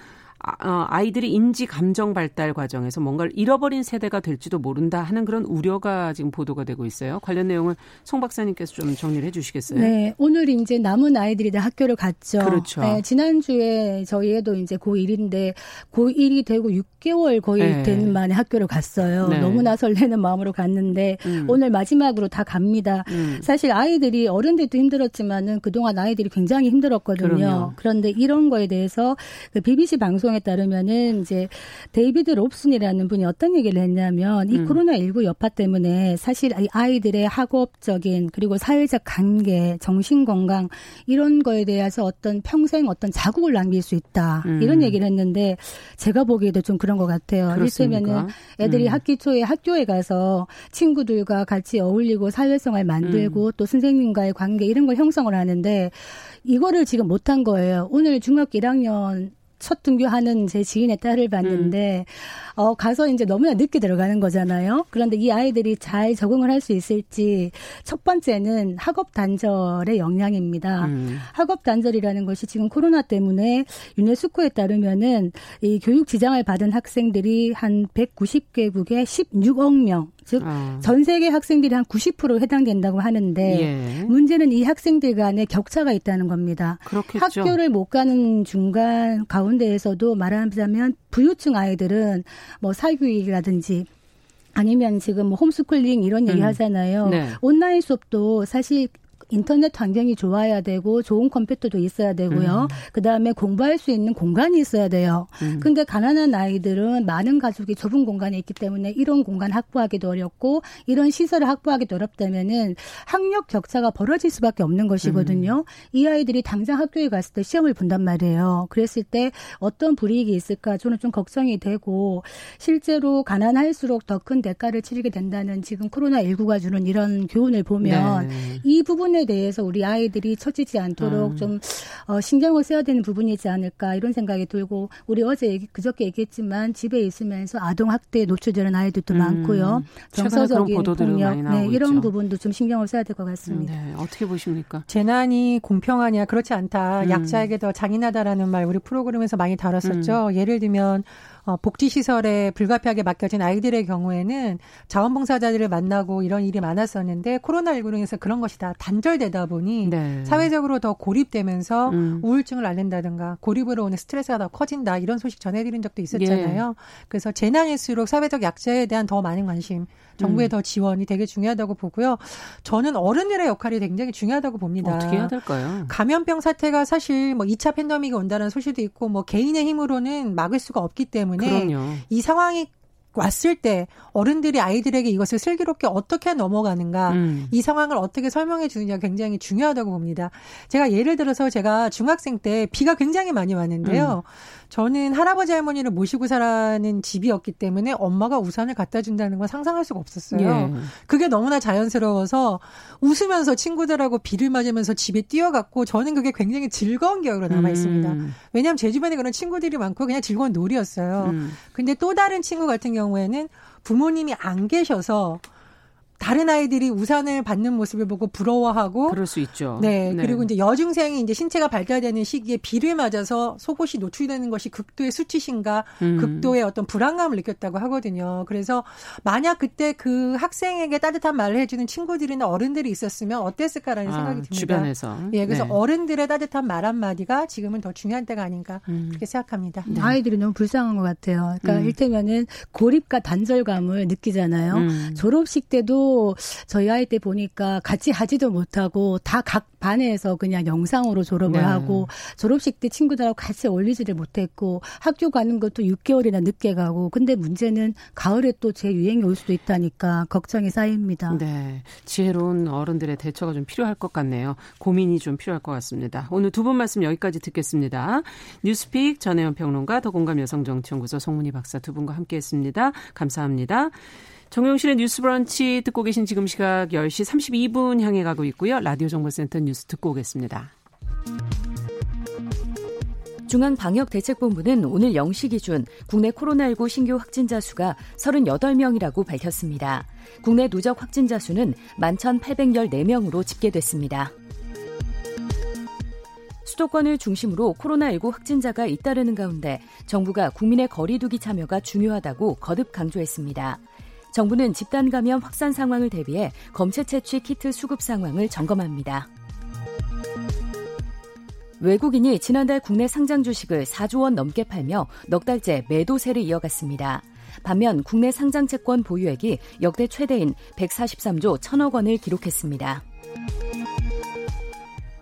아, 어, 아이들이 인지 감정 발달 과정에서 뭔가를 잃어버린 세대가 될지도 모른다 하는 그런 우려가 지금 보도가 되고 있어요. 관련 내용을 송 박사님께서 좀 정리를 해주시겠어요? 네, 오늘 이제 남은 아이들이 다 학교를 갔죠. 그렇죠. 네, 지난주에 저희 애도 이제 고1인데 고1이 되고 6개월 거의 네. 된 만에 학교를 갔어요. 네. 너무나 설레는 마음으로 갔는데 음. 오늘 마지막으로 다 갑니다. 음. 사실 아이들이 어른들도 힘들었지만은 그동안 아이들이 굉장히 힘들었거든요. 그럼요. 그런데 이런 거에 대해서 그 BBC 방송 내용에 따르면은 이제 데이비드 롭슨이라는 분이 어떤 얘기를 했냐면 이 음. 코로나19 여파 때문에 사실 이 아이들의 학업적인 그리고 사회적 관계, 정신 건강 이런 거에 대해서 어떤 평생 어떤 자국을 남길 수 있다. 음. 이런 얘기를 했는데 제가 보기에도 좀 그런 것 같아요. 이를테면은 애들이 음. 학기 초에 학교에 가서 친구들과 같이 어울리고 사회성을 만들고 음. 또 선생님과의 관계 이런 걸 형성을 하는데 이거를 지금 못한 거예요. 오늘 중학교 1학년 첫 등교하는 제 지인의 딸을 봤는데 음. 어 가서 이제 너무나 늦게 들어가는 거잖아요. 그런데 이 아이들이 잘 적응을 할 수 있을지 첫 번째는 학업 단절의 영향입니다. 음. 학업 단절이라는 것이 지금 코로나 때문에 유네스코에 따르면은 이 교육 지장을 받은 학생들이 한 190개국에 16억 명 즉전 어. 세계 학생들이 한 90% 해당된다고 하는데 예. 문제는 이 학생들 간에 격차가 있다는 겁니다. 그렇겠죠. 학교를 못 가는 중간 가운데에서도 말하자면 부유층 아이들은 뭐 사교육이라든지 아니면 지금 뭐 홈스쿨링 이런 얘기 음. 하잖아요. 네. 온라인 수업도 사실 인터넷 환경이 좋아야 되고 좋은 컴퓨터도 있어야 되고요. 음. 그다음에 공부할 수 있는 공간이 있어야 돼요. 음. 근데 가난한 아이들은 많은 가족이 좁은 공간에 있기 때문에 이런 공간 확보하기도 어렵고 이런 시설을 확보하기도 어렵다면은 학력 격차가 벌어질 수밖에 없는 것이거든요. 음. 이 아이들이 당장 학교에 갔을 때 시험을 본단 말이에요. 그랬을 때 어떤 불이익이 있을까 저는 좀 걱정이 되고 실제로 가난할수록 더 큰 대가를 치르게 된다는 지금 코로나 19가 주는 이런 교훈을 보면 네. 이 부분에 대해서 우리 아이들이 처지지 않도록 음. 좀 어, 신경을 써야 되는 부분이지 않을까 이런 생각이 들고 우리 어제 얘기, 그저께 얘기했지만 집에 있으면서 아동 학대에 노출되는 아이들도 음. 많고요. 정서적인 폭력 네, 이런 있죠. 부분도 좀 신경을 써야 될 것 같습니다. 네, 어떻게 보십니까? 재난이 공평하냐 그렇지 않다. 음. 약자에게 더 잔인하다라는 말 우리 프로그램에서 많이 다뤘었죠. 음. 예를 들면 어, 복지시설에 불가피하게 맡겨진 아이들의 경우에는 자원봉사자들을 만나고 이런 일이 많았었는데 코로나19로 인해서 그런 것이 다 단절되다 보니 네. 사회적으로 더 고립되면서 음. 우울증을 앓는다든가 고립으로 오는 스트레스가 더 커진다 이런 소식 전해드린 적도 있었잖아요. 예. 그래서 재난일수록 사회적 약자에 대한 더 많은 관심, 정부의 음. 더 지원이 되게 중요하다고 보고요. 저는 어른들의 역할이 굉장히 중요하다고 봅니다. 어떻게 해야 될까요? 감염병 사태가 사실 뭐 2차 팬데믹이 온다는 소식도 있고 뭐 개인의 힘으로는 막을 수가 없기 때문에 그럼요. 이 상황이 왔을 때 어른들이 아이들에게 이것을 슬기롭게 어떻게 넘어가는가 음. 이 상황을 어떻게 설명해 주느냐가 굉장히 중요하다고 봅니다. 제가 예를 들어서 제가 중학생 때 비가 굉장히 많이 왔는데요. 음. 저는 할아버지 할머니를 모시고 살아는 집이었기 때문에 엄마가 우산을 갖다 준다는 건 상상할 수가 없었어요. 예. 그게 너무나 자연스러워서 웃으면서 친구들하고 비를 맞으면서 집에 뛰어갔고 저는 그게 굉장히 즐거운 기억으로 남아 있습니다. 음. 왜냐하면 제 주변에 그런 친구들이 많고 그냥 즐거운 놀이였어요. 음. 근데 또 다른 친구 같은 경우 에는 부모님이 안 계셔서 다른 아이들이 우산을 받는 모습을 보고 부러워하고 그럴 수 있죠. 네, 네. 그리고 이제 여중생이 이제 신체가 발달되는 시기에 비를 맞아서 속옷이 노출되는 것이 극도의 수치심과 음. 극도의 어떤 불안감을 느꼈다고 하거든요. 그래서 만약 그때 그 학생에게 따뜻한 말을 해주는 친구들이나 어른들이 있었으면 어땠을까라는 아, 생각이 듭니다. 주변에서. 예, 그래서 네. 어른들의 따뜻한 말 한마디가 지금은 더 중요한 때가 아닌가 음. 그렇게 생각합니다. 네. 아이들이 너무 불쌍한 것 같아요. 그러니까 음. 일테면은 고립과 단절감을 느끼잖아요. 음. 졸업식 때도 저희 아이 때 보니까 같이 하지도 못하고 다 각 반에서 그냥 영상으로 졸업을 네. 하고 졸업식 때 친구들하고 같이 어울리지를 못했고 학교 가는 것도 6개월이나 늦게 가고 근데 문제는 가을에 또 재유행이 올 수도 있다니까 걱정이 쌓입니다. 네. 지혜로운 어른들의 대처가 좀 필요할 것 같네요. 고민이 좀 필요할 것 같습니다. 오늘 두 분 말씀 여기까지 듣겠습니다. 뉴스픽 전혜연 평론가 더공감 여성정치연구소 송문희 박사 두 분과 함께했습니다. 감사합니다. 정용실의 뉴스 브런치 듣고 계신 지금 시각 10시 32분 향해 가고 있고요. 라디오 정보센터 뉴스 듣고 오겠습니다. 중앙방역대책본부는 오늘 0시 기준 국내 코로나19 신규 확진자 수가 38명이라고 밝혔습니다. 국내 누적 확진자 수는 11,814명으로 집계됐습니다. 수도권을 중심으로 코로나19 확진자가 잇따르는 가운데 정부가 국민의 거리두기 참여가 중요하다고 거듭 강조했습니다. 정부는 집단 감염 확산 상황을 대비해 검체 채취 키트 수급 상황을 점검합니다. 외국인이 지난달 국내 상장 주식을 4조 원 넘게 팔며 넉 달째 매도세를 이어갔습니다. 반면 국내 상장 채권 보유액이 역대 최대인 143조 1천억 원을 기록했습니다.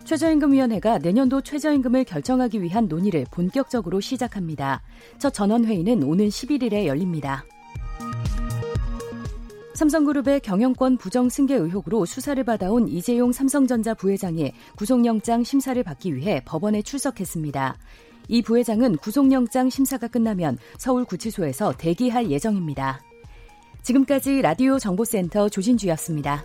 최저임금위원회가 내년도 최저임금을 결정하기 위한 논의를 본격적으로 시작합니다. 첫 전원회의는 오는 11일에 열립니다. 삼성그룹의 경영권 부정 승계 의혹으로 수사를 받아온 이재용 삼성전자 부회장이 구속영장 심사를 받기 위해 법원에 출석했습니다. 이 부회장은 구속영장 심사가 끝나면 서울구치소에서 대기할 예정입니다. 지금까지 라디오 정보센터 조진주였습니다.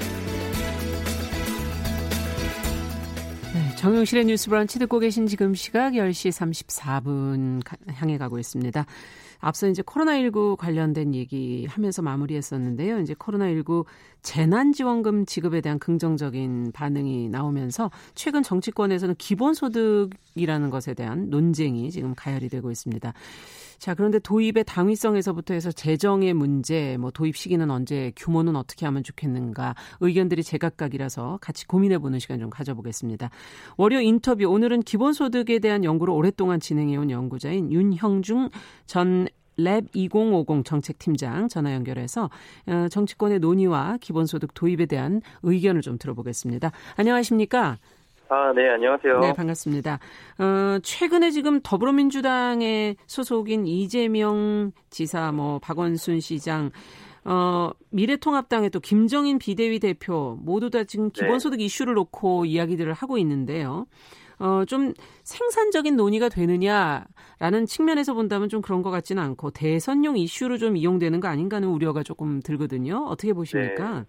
정용실의 뉴스 브런치 듣고 계신 지금 시각 10시 34분 향해 가고 있습니다. 앞서 이제 코로나19 관련된 얘기 하면서 마무리했었는데요. 이제 코로나19 재난지원금 지급에 대한 긍정적인 반응이 나오면서 최근 정치권에서는 기본소득이라는 것에 대한 논쟁이 지금 가열이 되고 있습니다. 자, 그런데 도입의 당위성에서부터 해서 재정의 문제, 뭐 도입 시기는 언제, 규모는 어떻게 하면 좋겠는가, 의견들이 제각각이라서 같이 고민해 보는 시간 좀 가져보겠습니다. 월요 인터뷰, 오늘은 기본소득에 대한 연구를 오랫동안 진행해 온 연구자인 윤형중 전 랩2050 정책팀장 전화 연결해서 어, 정치권의 논의와 기본소득 도입에 대한 의견을 좀 들어보겠습니다. 안녕하십니까? 아, 네, 안녕하세요. 네, 반갑습니다. 어, 최근에 지금 더불어민주당의 소속인 이재명 지사, 뭐, 박원순 시장, 어, 미래통합당의 또 김정인 비대위 대표 모두 다 지금 네. 기본소득 네. 이슈를 놓고 이야기들을 하고 있는데요. 어, 좀 생산적인 논의가 되느냐라는 측면에서 본다면 좀 그런 것 같지는 않고 대선용 이슈로 좀 이용되는 거 아닌가 하는 우려가 조금 들거든요. 어떻게 보십니까? 네.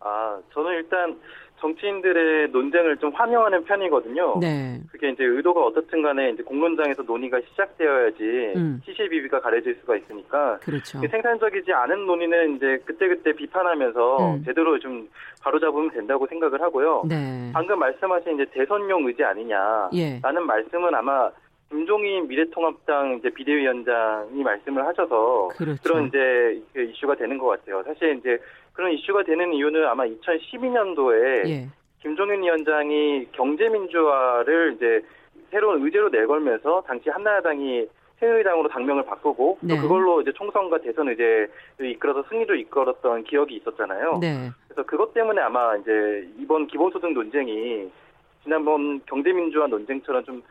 아, 저는 일단 정치인들의 논쟁을 좀 환영하는 편이거든요. 네. 그게 이제 의도가 어떻든 간에 이제 공론장에서 논의가 시작되어야지 음. 시시비비가 가려질 수가 있으니까. 그렇죠. 생산적이지 않은 논의는 이제 그때그때 비판하면서 음. 제대로 좀 바로잡으면 된다고 생각을 하고요. 네. 방금 말씀하신 이제 대선용 의제 아니냐라는 예. 말씀은 아마 김종인 미래통합당 이제 비대위원장이 말씀을 하셔서 그렇죠. 그런 이제 그 이슈가 되는 것 같아요. 사실 이제 그런 이슈가 되는 이유는 아마 2012년도에 예. 김종인 위원장이 경제민주화를 이제 새로운 의제로 내걸면서 당시 한나라당이 새누리당으로 당명을 바꾸고 네. 또 그걸로 이제 총선과 대선 의제를 이끌어서 승리를 이끌었던 기억이 있었잖아요. 네. 그래서 그것 때문에 아마 이제 이번 기본소득 논쟁이 지난번 경제민주화 논쟁처럼 좀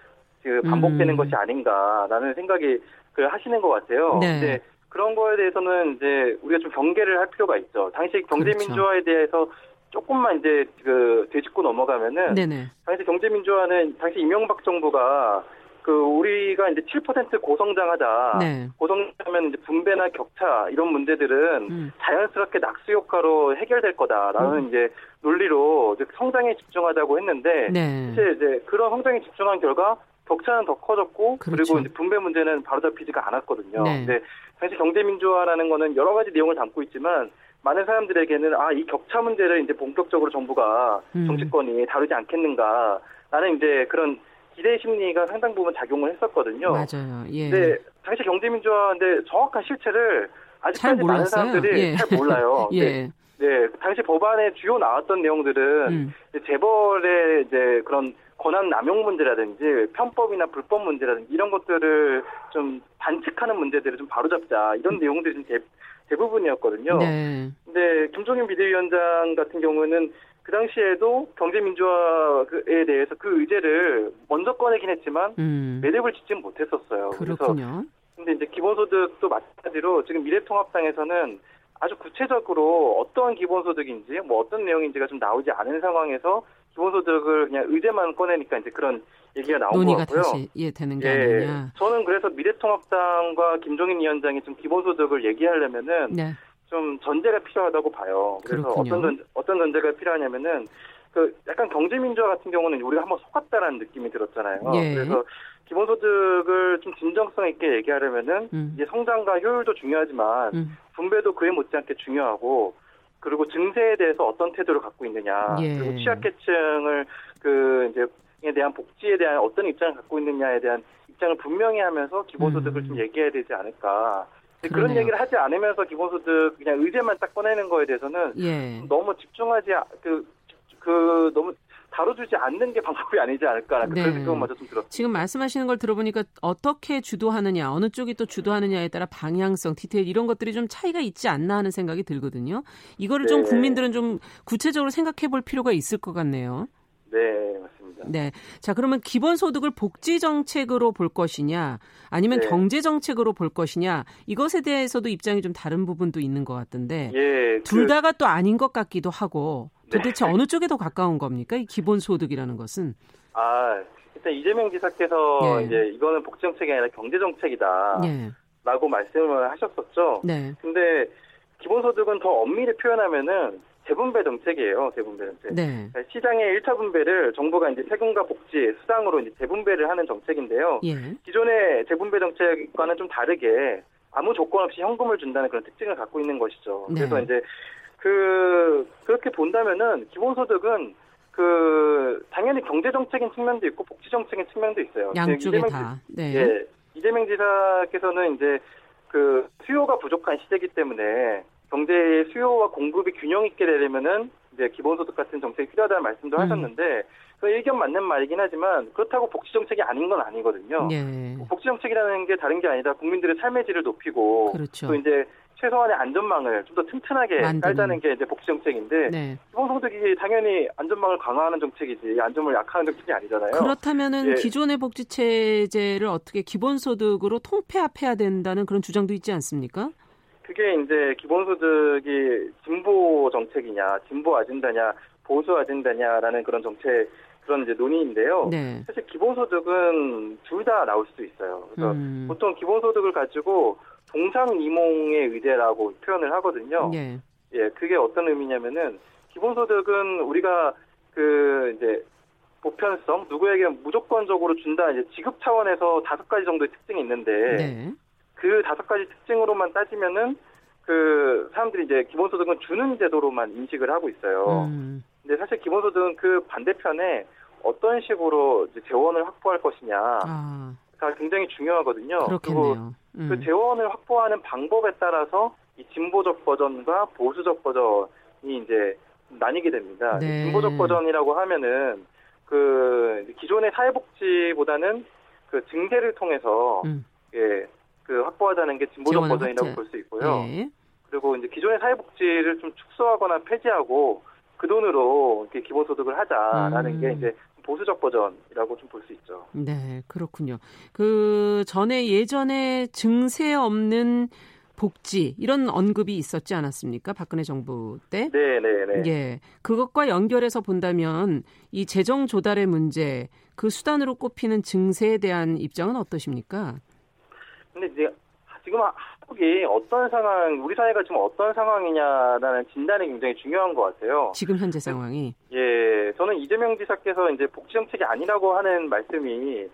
그 반복되는 음. 것이 아닌가라는 생각이 그 하시는 것 같아요. 네. 근데 그런 거에 대해서는 이제 우리가 좀 경계를 할 필요가 있죠. 당시 경제민주화에 그렇죠. 대해서 조금만 이제 그 되짚고 넘어가면은 네네. 당시 경제민주화는 당시 이명박 정부가 그 우리가 이제 7% 고성장하자. 네. 고성장하면 이제 분배나 격차 이런 문제들은 음. 자연스럽게 낙수 효과로 해결될 거다라는 음. 이제 논리로 이제 성장에 집중하자고 했는데 네. 사실 이제 그런 성장에 집중한 결과 격차는 더 커졌고 그렇죠. 그리고 분배 문제는 바로잡히지가 않았거든요. 네. 근데 사실 경제 민주화라는 거는 여러 가지 내용을 담고 있지만 많은 사람들에게는 아 이 격차 문제를 이제 본격적으로 정부가 음. 정치권이 다루지 않겠는가 라는 이제 그런 기대 심리가 상당 부분 작용을 했었거든요. 맞아요. 예. 근데 당시 경제 민주화인데 정확한 실체를 아직까지 많은 사람들이 예. 잘 몰라요. 예. 네, 당시 법안에 주요 나왔던 내용들은 음. 재벌의 이제 그런 권한 남용 문제라든지 편법이나 불법 문제라든지 이런 것들을 좀 반칙하는 문제들을 좀 바로잡자 이런 음. 내용들이 좀 대, 대부분이었거든요. 네. 근데 김종인 비대위원장 같은 경우는 그 당시에도 경제민주화에 대해서 그 의제를 먼저 꺼내긴 했지만 음. 매듭을 짓지는 못했었어요. 그렇군요. 그래서 근데 이제 기본소득도 마찬가지로 지금 미래통합당에서는 아주 구체적으로 어떤 기본소득인지 뭐 어떤 내용인지가 좀 나오지 않은 상황에서 기본소득을 그냥 의제만 꺼내니까 이제 그런 얘기가 나온 논의가 거고요. 다시 예, 되는 게 예, 아니냐. 저는 그래서 미래통합당과 김종인 위원장이 좀 기본소득을 얘기하려면은 네. 좀 전제가 필요하다고 봐요. 그래서 그렇군요. 어떤 전, 어떤 전제가 필요하냐면은 그 약간 경제민주화 같은 경우는 우리가 한번 속았다라는 느낌이 들었잖아요. 예. 그래서 기본소득을 좀 진정성 있게 얘기하려면은 음. 이제 성장과 효율도 중요하지만 음. 분배도 그에 못지않게 중요하고 그리고 증세에 대해서 어떤 태도를 갖고 있느냐, 예. 그리고 취약계층을 그 이제 에 대한 복지에 대한 어떤 입장을 갖고 있느냐에 대한 입장을 분명히 하면서 기본소득을 음. 좀 얘기해야 되지 않을까. 그런 얘기를 하지 않으면서 기본소득 그냥 의제만 딱 꺼내는 거에 대해서는 예. 너무 집중하지 그, 그 너무 다뤄주지 않는 게 방법이 아니지 않을까 네. 그런 생각마저 좀 들었습니다. 지금 말씀하시는 걸 들어보니까 어떻게 주도하느냐, 어느 쪽이 또 주도하느냐에 따라 방향성, 디테일 이런 것들이 좀 차이가 있지 않나 하는 생각이 들거든요. 이거를 네. 좀 국민들은 좀 구체적으로 생각해 볼 필요가 있을 것 같네요. 네, 맞습니다. 네. 자, 그러면 기본소득을 복지 정책으로 볼 것이냐, 아니면 네. 경제 정책으로 볼 것이냐, 이것에 대해서도 입장이 좀 다른 부분도 있는 것 같던데, 예, 그... 둘 다가 또 아닌 것 같기도 하고, 도대체 네. 어느 쪽에 더 가까운 겁니까? 이 기본소득이라는 것은? 아, 일단 이재명 지사께서 예. 이제 이거는 복지 정책이 아니라 경제 정책이다. 예. 라고 말씀을 하셨었죠. 네. 근데 기본소득은 더 엄밀히 표현하면은 재분배 정책이에요. 재분배 정책. 네. 그러니까 시장의 1차 분배를 정부가 이제 세금과 복지, 수당으로 이제 재분배를 하는 정책인데요. 예. 기존의 재분배 정책과는 좀 다르게 아무 조건 없이 현금을 준다는 그런 특징을 갖고 있는 것이죠. 네. 그래서 이제 그 그렇게 본다면은 기본소득은 그 당연히 경제정책인 측면도 있고 복지정책인 측면도 있어요. 양쪽에 다. 네. 예, 이재명 지사께서는 이제 그 수요가 부족한 시대이기 때문에 경제의 수요와 공급이 균형 있게 되려면은 이제 기본소득 같은 정책이 필요하다는 말씀도 음. 하셨는데 그 의견 맞는 말이긴 하지만 그렇다고 복지 정책이 아닌 건 아니거든요. 예. 복지 정책이라는 게 다른 게 아니라 국민들의 삶의 질을 높이고 그렇죠. 또 이제 최소한의 안전망을 좀 더 튼튼하게 만드는. 깔자는 게 이제 복지 정책인데 네. 기본 소득이 당연히 안전망을 강화하는 정책이지 안전을 약화하는 정책이 아니잖아요. 그렇다면은 예. 기존의 복지 체제를 어떻게 기본 소득으로 통폐합해야 된다는 그런 주장도 있지 않습니까? 그게 이제 기본소득이 진보 정책이냐, 진보 아젠다냐, 보수 아젠다냐라는 그런 정책 그런 이제 논의인데요. 네. 사실 기본소득은 둘 다 나올 수도 있어요. 그래서 음. 보통 기본소득을 가지고 동상이몽의 의제라고 표현을 하거든요. 네. 예, 그게 어떤 의미냐면은 기본소득은 우리가 그 이제 보편성 누구에게 무조건적으로 준다 이제 지급 차원에서 다섯 가지 정도의 특징이 있는데 네. 그 다섯 가지 특징으로만 따지면은 그 사람들이 이제 기본소득은 주는 제도로만 인식을 하고 있어요. 음. 근데 사실 기본소득은 그 반대편에 어떤 식으로 이제 재원을 확보할 것이냐가 아. 굉장히 중요하거든요. 그렇겠네요. 음. 그 재원을 확보하는 방법에 따라서 이 진보적 버전과 보수적 버전이 이제 나뉘게 됩니다. 네. 진보적 버전이라고 하면은 그 기존의 사회복지보다는 그 증세를 통해서 음. 예, 그 확보하자는 게 진보적 버전이라고 볼 수 있고요. 네. 그리고 이제 기존의 사회복지를 좀 축소하거나 폐지하고 그 돈으로 이렇게 기본소득을 하자라는 음. 게 이제 보수적 버전이라고 좀 볼 수 있죠. 네, 그렇군요. 그 전에 예전에 증세 없는 복지 이런 언급이 있었지 않았습니까? 박근혜 정부 때. 네, 네, 네. 예. 그것과 연결해서 본다면 이 재정 조달의 문제, 그 수단으로 꼽히는 증세에 대한 입장은 어떠십니까? 근데 이제 지금 한국이 어떤 상황, 우리 사회가 지금 어떤 상황이냐라는 진단이 굉장히 중요한 것 같아요. 지금 현재 상황이. 예, 저는 이재명 지사께서 이제 복지 정책이 아니라고 하는 말씀이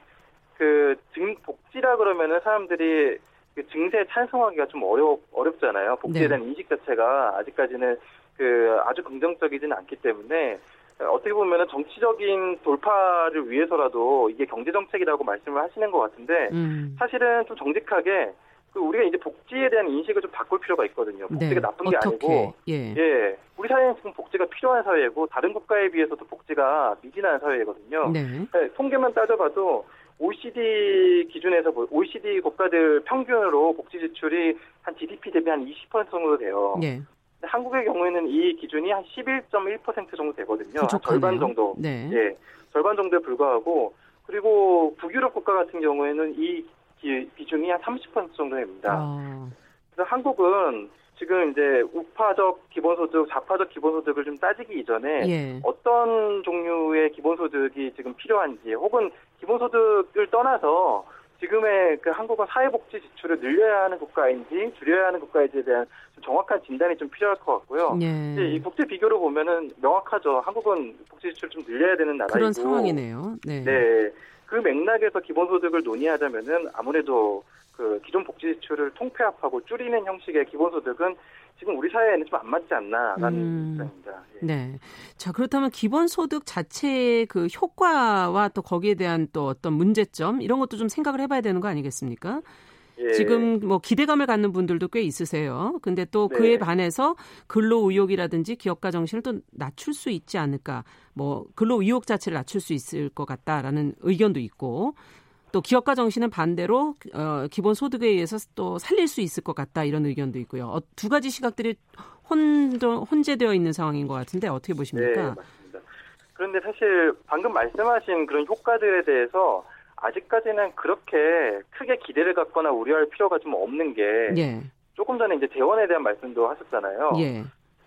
그 증 복지라 그러면은 사람들이 그 증세 찬성하기가 좀 어렵 어렵잖아요. 복지에 네. 대한 인식 자체가 아직까지는 그 아주 긍정적이지는 않기 때문에 어떻게 보면은 정치적인 돌파를 위해서라도 이게 경제 정책이라고 말씀을 하시는 것 같은데 음. 사실은 좀 정직하게 그 우리가 이제 복지에 대한 인식을 좀 바꿀 필요가 있거든요. 복지가 네. 나쁜 게 어떻게? 아니고, 예. 예. 우리 사회는 지금 복지가 필요한 사회고 다른 국가에 비해서도 복지가 미진한 사회거든요. 네. 네, 통계만 따져봐도 OECD 기준에서 OECD 국가들 평균으로 복지 지출이 한 GDP 대비 한 20% 정도 돼요. 네. 한국의 경우에는 이 기준이 한 11.1% 정도 되거든요. 절반 정도. 네. 예. 절반 정도에 불과하고 그리고 북유럽 국가 같은 경우에는 이 비중이 한 30% 정도 됩니다. 아. 그래서 한국은 지금 이제 우파적 기본소득, 좌파적 기본소득을 좀 따지기 이전에 예. 어떤 종류의 기본소득이 지금 필요한지 혹은 기본소득을 떠나서 지금의 그 한국은 사회복지 지출을 늘려야 하는 국가인지 줄여야 하는 국가인지에 대한 좀 정확한 진단이 좀 필요할 것 같고요. 예. 이 국제 비교로 보면은 명확하죠. 한국은 복지 지출 좀 늘려야 되는 나라이고 그런 상황이네요. 네. 네. 그 맥락에서 기본소득을 논의하자면은 아무래도 그 기존 복지 지출을 통폐합하고 줄이는 형식의 기본소득은 지금 우리 사회에는 좀 안 맞지 않나라는 음, 입장입니다. 예. 네. 자 그렇다면 기본소득 자체의 그 효과와 또 거기에 대한 또 어떤 문제점 이런 것도 좀 생각을 해봐야 되는 거 아니겠습니까? 예. 지금 뭐 기대감을 갖는 분들도 꽤 있으세요. 근데 또 네. 그에 반해서 근로 의욕이라든지 기업가 정신을 또 낮출 수 있지 않을까. 뭐 근로 의욕 자체를 낮출 수 있을 것 같다라는 의견도 있고 또 기업가 정신은 반대로 어, 기본 소득에 의해서 또 살릴 수 있을 것 같다 이런 의견도 있고요. 어, 두 가지 시각들이 혼, 혼재되어 있는 상황인 것 같은데 어떻게 보십니까? 네, 맞습니다. 그런데 사실 방금 말씀하신 그런 효과들에 대해서 아직까지는 그렇게 크게 기대를 갖거나 우려할 필요가 좀 없는 게 예. 조금 전에 이제 재원에 대한 말씀도 하셨잖아요. 예.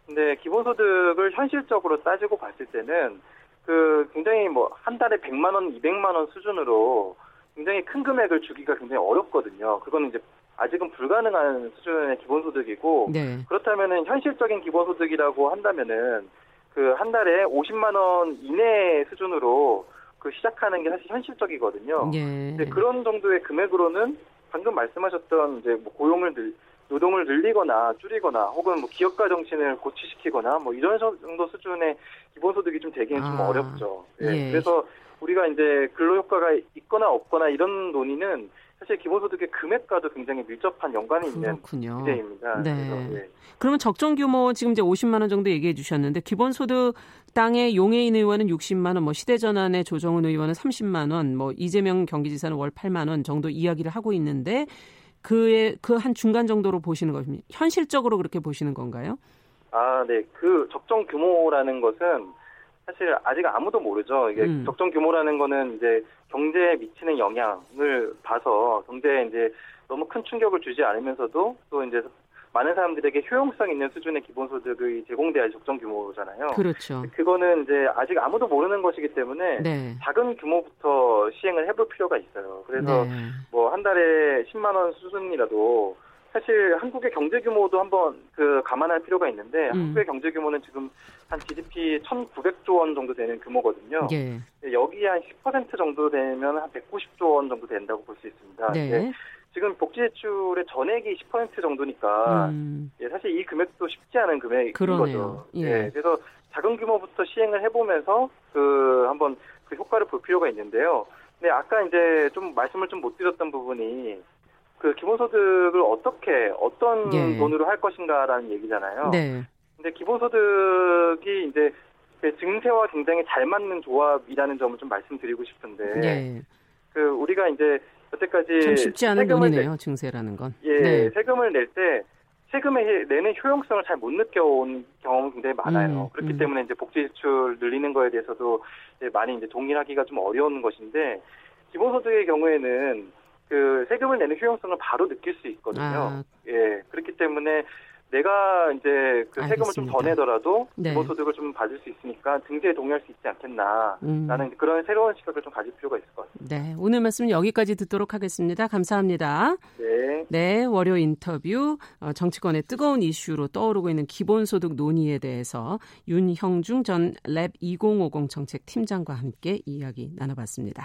근데 기본소득을 현실적으로 따지고 봤을 때는 그 굉장히 뭐 한 달에 100만 원, 200만 원 수준으로 굉장히 큰 금액을 주기가 굉장히 어렵거든요. 그거는 이제 아직은 불가능한 수준의 기본소득이고 네. 그렇다면은 현실적인 기본소득이라고 한다면은 그 한 달에 50만 원 이내 수준으로 그 시작하는 게 사실 현실적이거든요. 예. 근데 그런 정도의 금액으로는 방금 말씀하셨던 이제 뭐 고용을 늘 노동을 늘리거나 줄이거나 혹은 뭐 기업가 정신을 고취시키거나 뭐 이런 정도 수준의 기본소득이 좀 되기는 아, 좀 어렵죠. 예. 예. 그래서 우리가 이제 근로 효과가 있거나 없거나 이런 논의는 사실 기본소득의 금액과도 굉장히 밀접한 연관이 그렇군요. 있는 문제입니다. 네. 그래서, 예. 그러면 적정 규모 지금 이제 50만 원 정도 얘기해 주셨는데 기본소득 땅의 용해인 의원은 60만 원, 뭐 시대전환의 조정훈 의원은 30만 원, 뭐 이재명 경기지사는 월 8만 원 정도 이야기를 하고 있는데 그의 그 한 중간 정도로 보시는 것입니다. 현실적으로 그렇게 보시는 건가요? 아, 네. 그 적정 규모라는 것은 사실 아직 아무도 모르죠. 이게 음. 적정 규모라는 거는 이제 경제에 미치는 영향을 봐서 경제에 이제 너무 큰 충격을 주지 않으면서도 또 이제 많은 사람들에게 효용성 있는 수준의 기본소득이 제공돼야 적정 규모잖아요. 그렇죠. 그거는 이제 아직 아무도 모르는 것이기 때문에 네. 작은 규모부터 시행을 해볼 필요가 있어요. 그래서 네. 뭐한 달에 10만 원 수준이라도 사실 한국의 경제 규모도 한번 그 감안할 필요가 있는데 음. 한국의 경제 규모는 지금 한 GDP 1,900조 원 정도 되는 규모거든요. 예. 여기 한10% 정도 되면 한 190조 원 정도 된다고 볼 수 있습니다. 네. 지금 복지 대출의 전액이 10% 정도니까 음. 예, 사실 이 금액도 쉽지 않은 금액인 그러네요. 거죠. 예. 예. 그래서 작은 규모부터 시행을 해보면서 그 한번 그 효과를 볼 필요가 있는데요. 근데 아까 이제 좀 말씀을 좀 못 드렸던 부분이 그 기본소득을 어떻게 어떤 예. 돈으로 할 것인가라는 얘기잖아요. 네. 근데 기본소득이 이제 그 증세와 굉장히 잘 맞는 조합이라는 점을 좀 말씀드리고 싶은데, 예. 그 우리가 이제 여태까지 참 쉽지 않은 돈이네요, 증세라는 건. 예, 네. 세금을 낼 때 세금에 내는 효용성을 잘 못 느껴온 경험이 굉장히 많아요. 음, 그렇기 음. 때문에 이제 복지 지출 늘리는 거에 대해서도 이제 많이 이제 동일하기가 좀 어려운 것인데 기본소득의 경우에는 그 세금을 내는 효용성을 바로 느낄 수 있거든요. 아. 예, 그렇기 때문에 내가 이제 그 세금을 좀 더 내더라도 네. 기본소득을 좀 받을 수 있으니까 등재에 동의할 수 있지 않겠나라는 음. 그런 새로운 시각을 좀 가질 필요가 있을 것 같습니다. 네, 오늘 말씀 여기까지 듣도록 하겠습니다. 감사합니다. 네. 네, 월요 인터뷰 어, 정치권의 뜨거운 이슈로 떠오르고 있는 기본소득 논의에 대해서 윤형중 전 랩 2050 정책팀장과 함께 이야기 나눠봤습니다.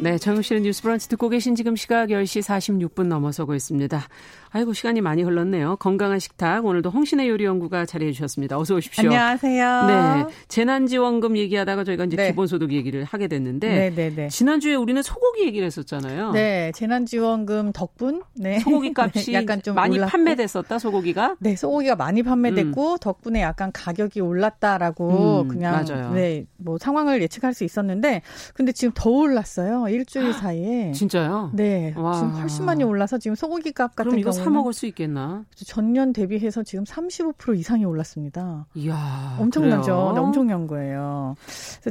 네, 정용실의 뉴스 브런치 듣고 계신 지금 시각 10시 46분 넘어서고 있습니다. 아이고 시간이 많이 흘렀네요. 건강한 식탁 오늘도 홍신의 요리 연구가 자리해 주셨습니다. 어서 오십시오. 안녕하세요. 네, 재난지원금 얘기하다가 저희가 이제 네. 기본소득 얘기를 하게 됐는데 네, 네, 네. 지난주에 우리는 소고기 얘기를 했었잖아요. 네, 재난지원금 덕분 네. 소고기 값이 네, 약간 좀 많이 올랐고. 판매됐었다 소고기가. 네, 소고기가 많이 판매됐고 음. 덕분에 약간 가격이 올랐다라고 음, 그냥 맞아요. 네, 뭐 상황을 예측할 수 있었는데 근데 지금 더 올랐어요. 일주일 사이에. 진짜요? 네, 와. 지금 훨씬 많이 올라서 지금 소고기 값 같은 경우 사 먹을 수 있겠나? 전년 대비해서 지금 35% 이상이 올랐습니다. 이야. 엄청나죠? 네, 엄청난 거예요.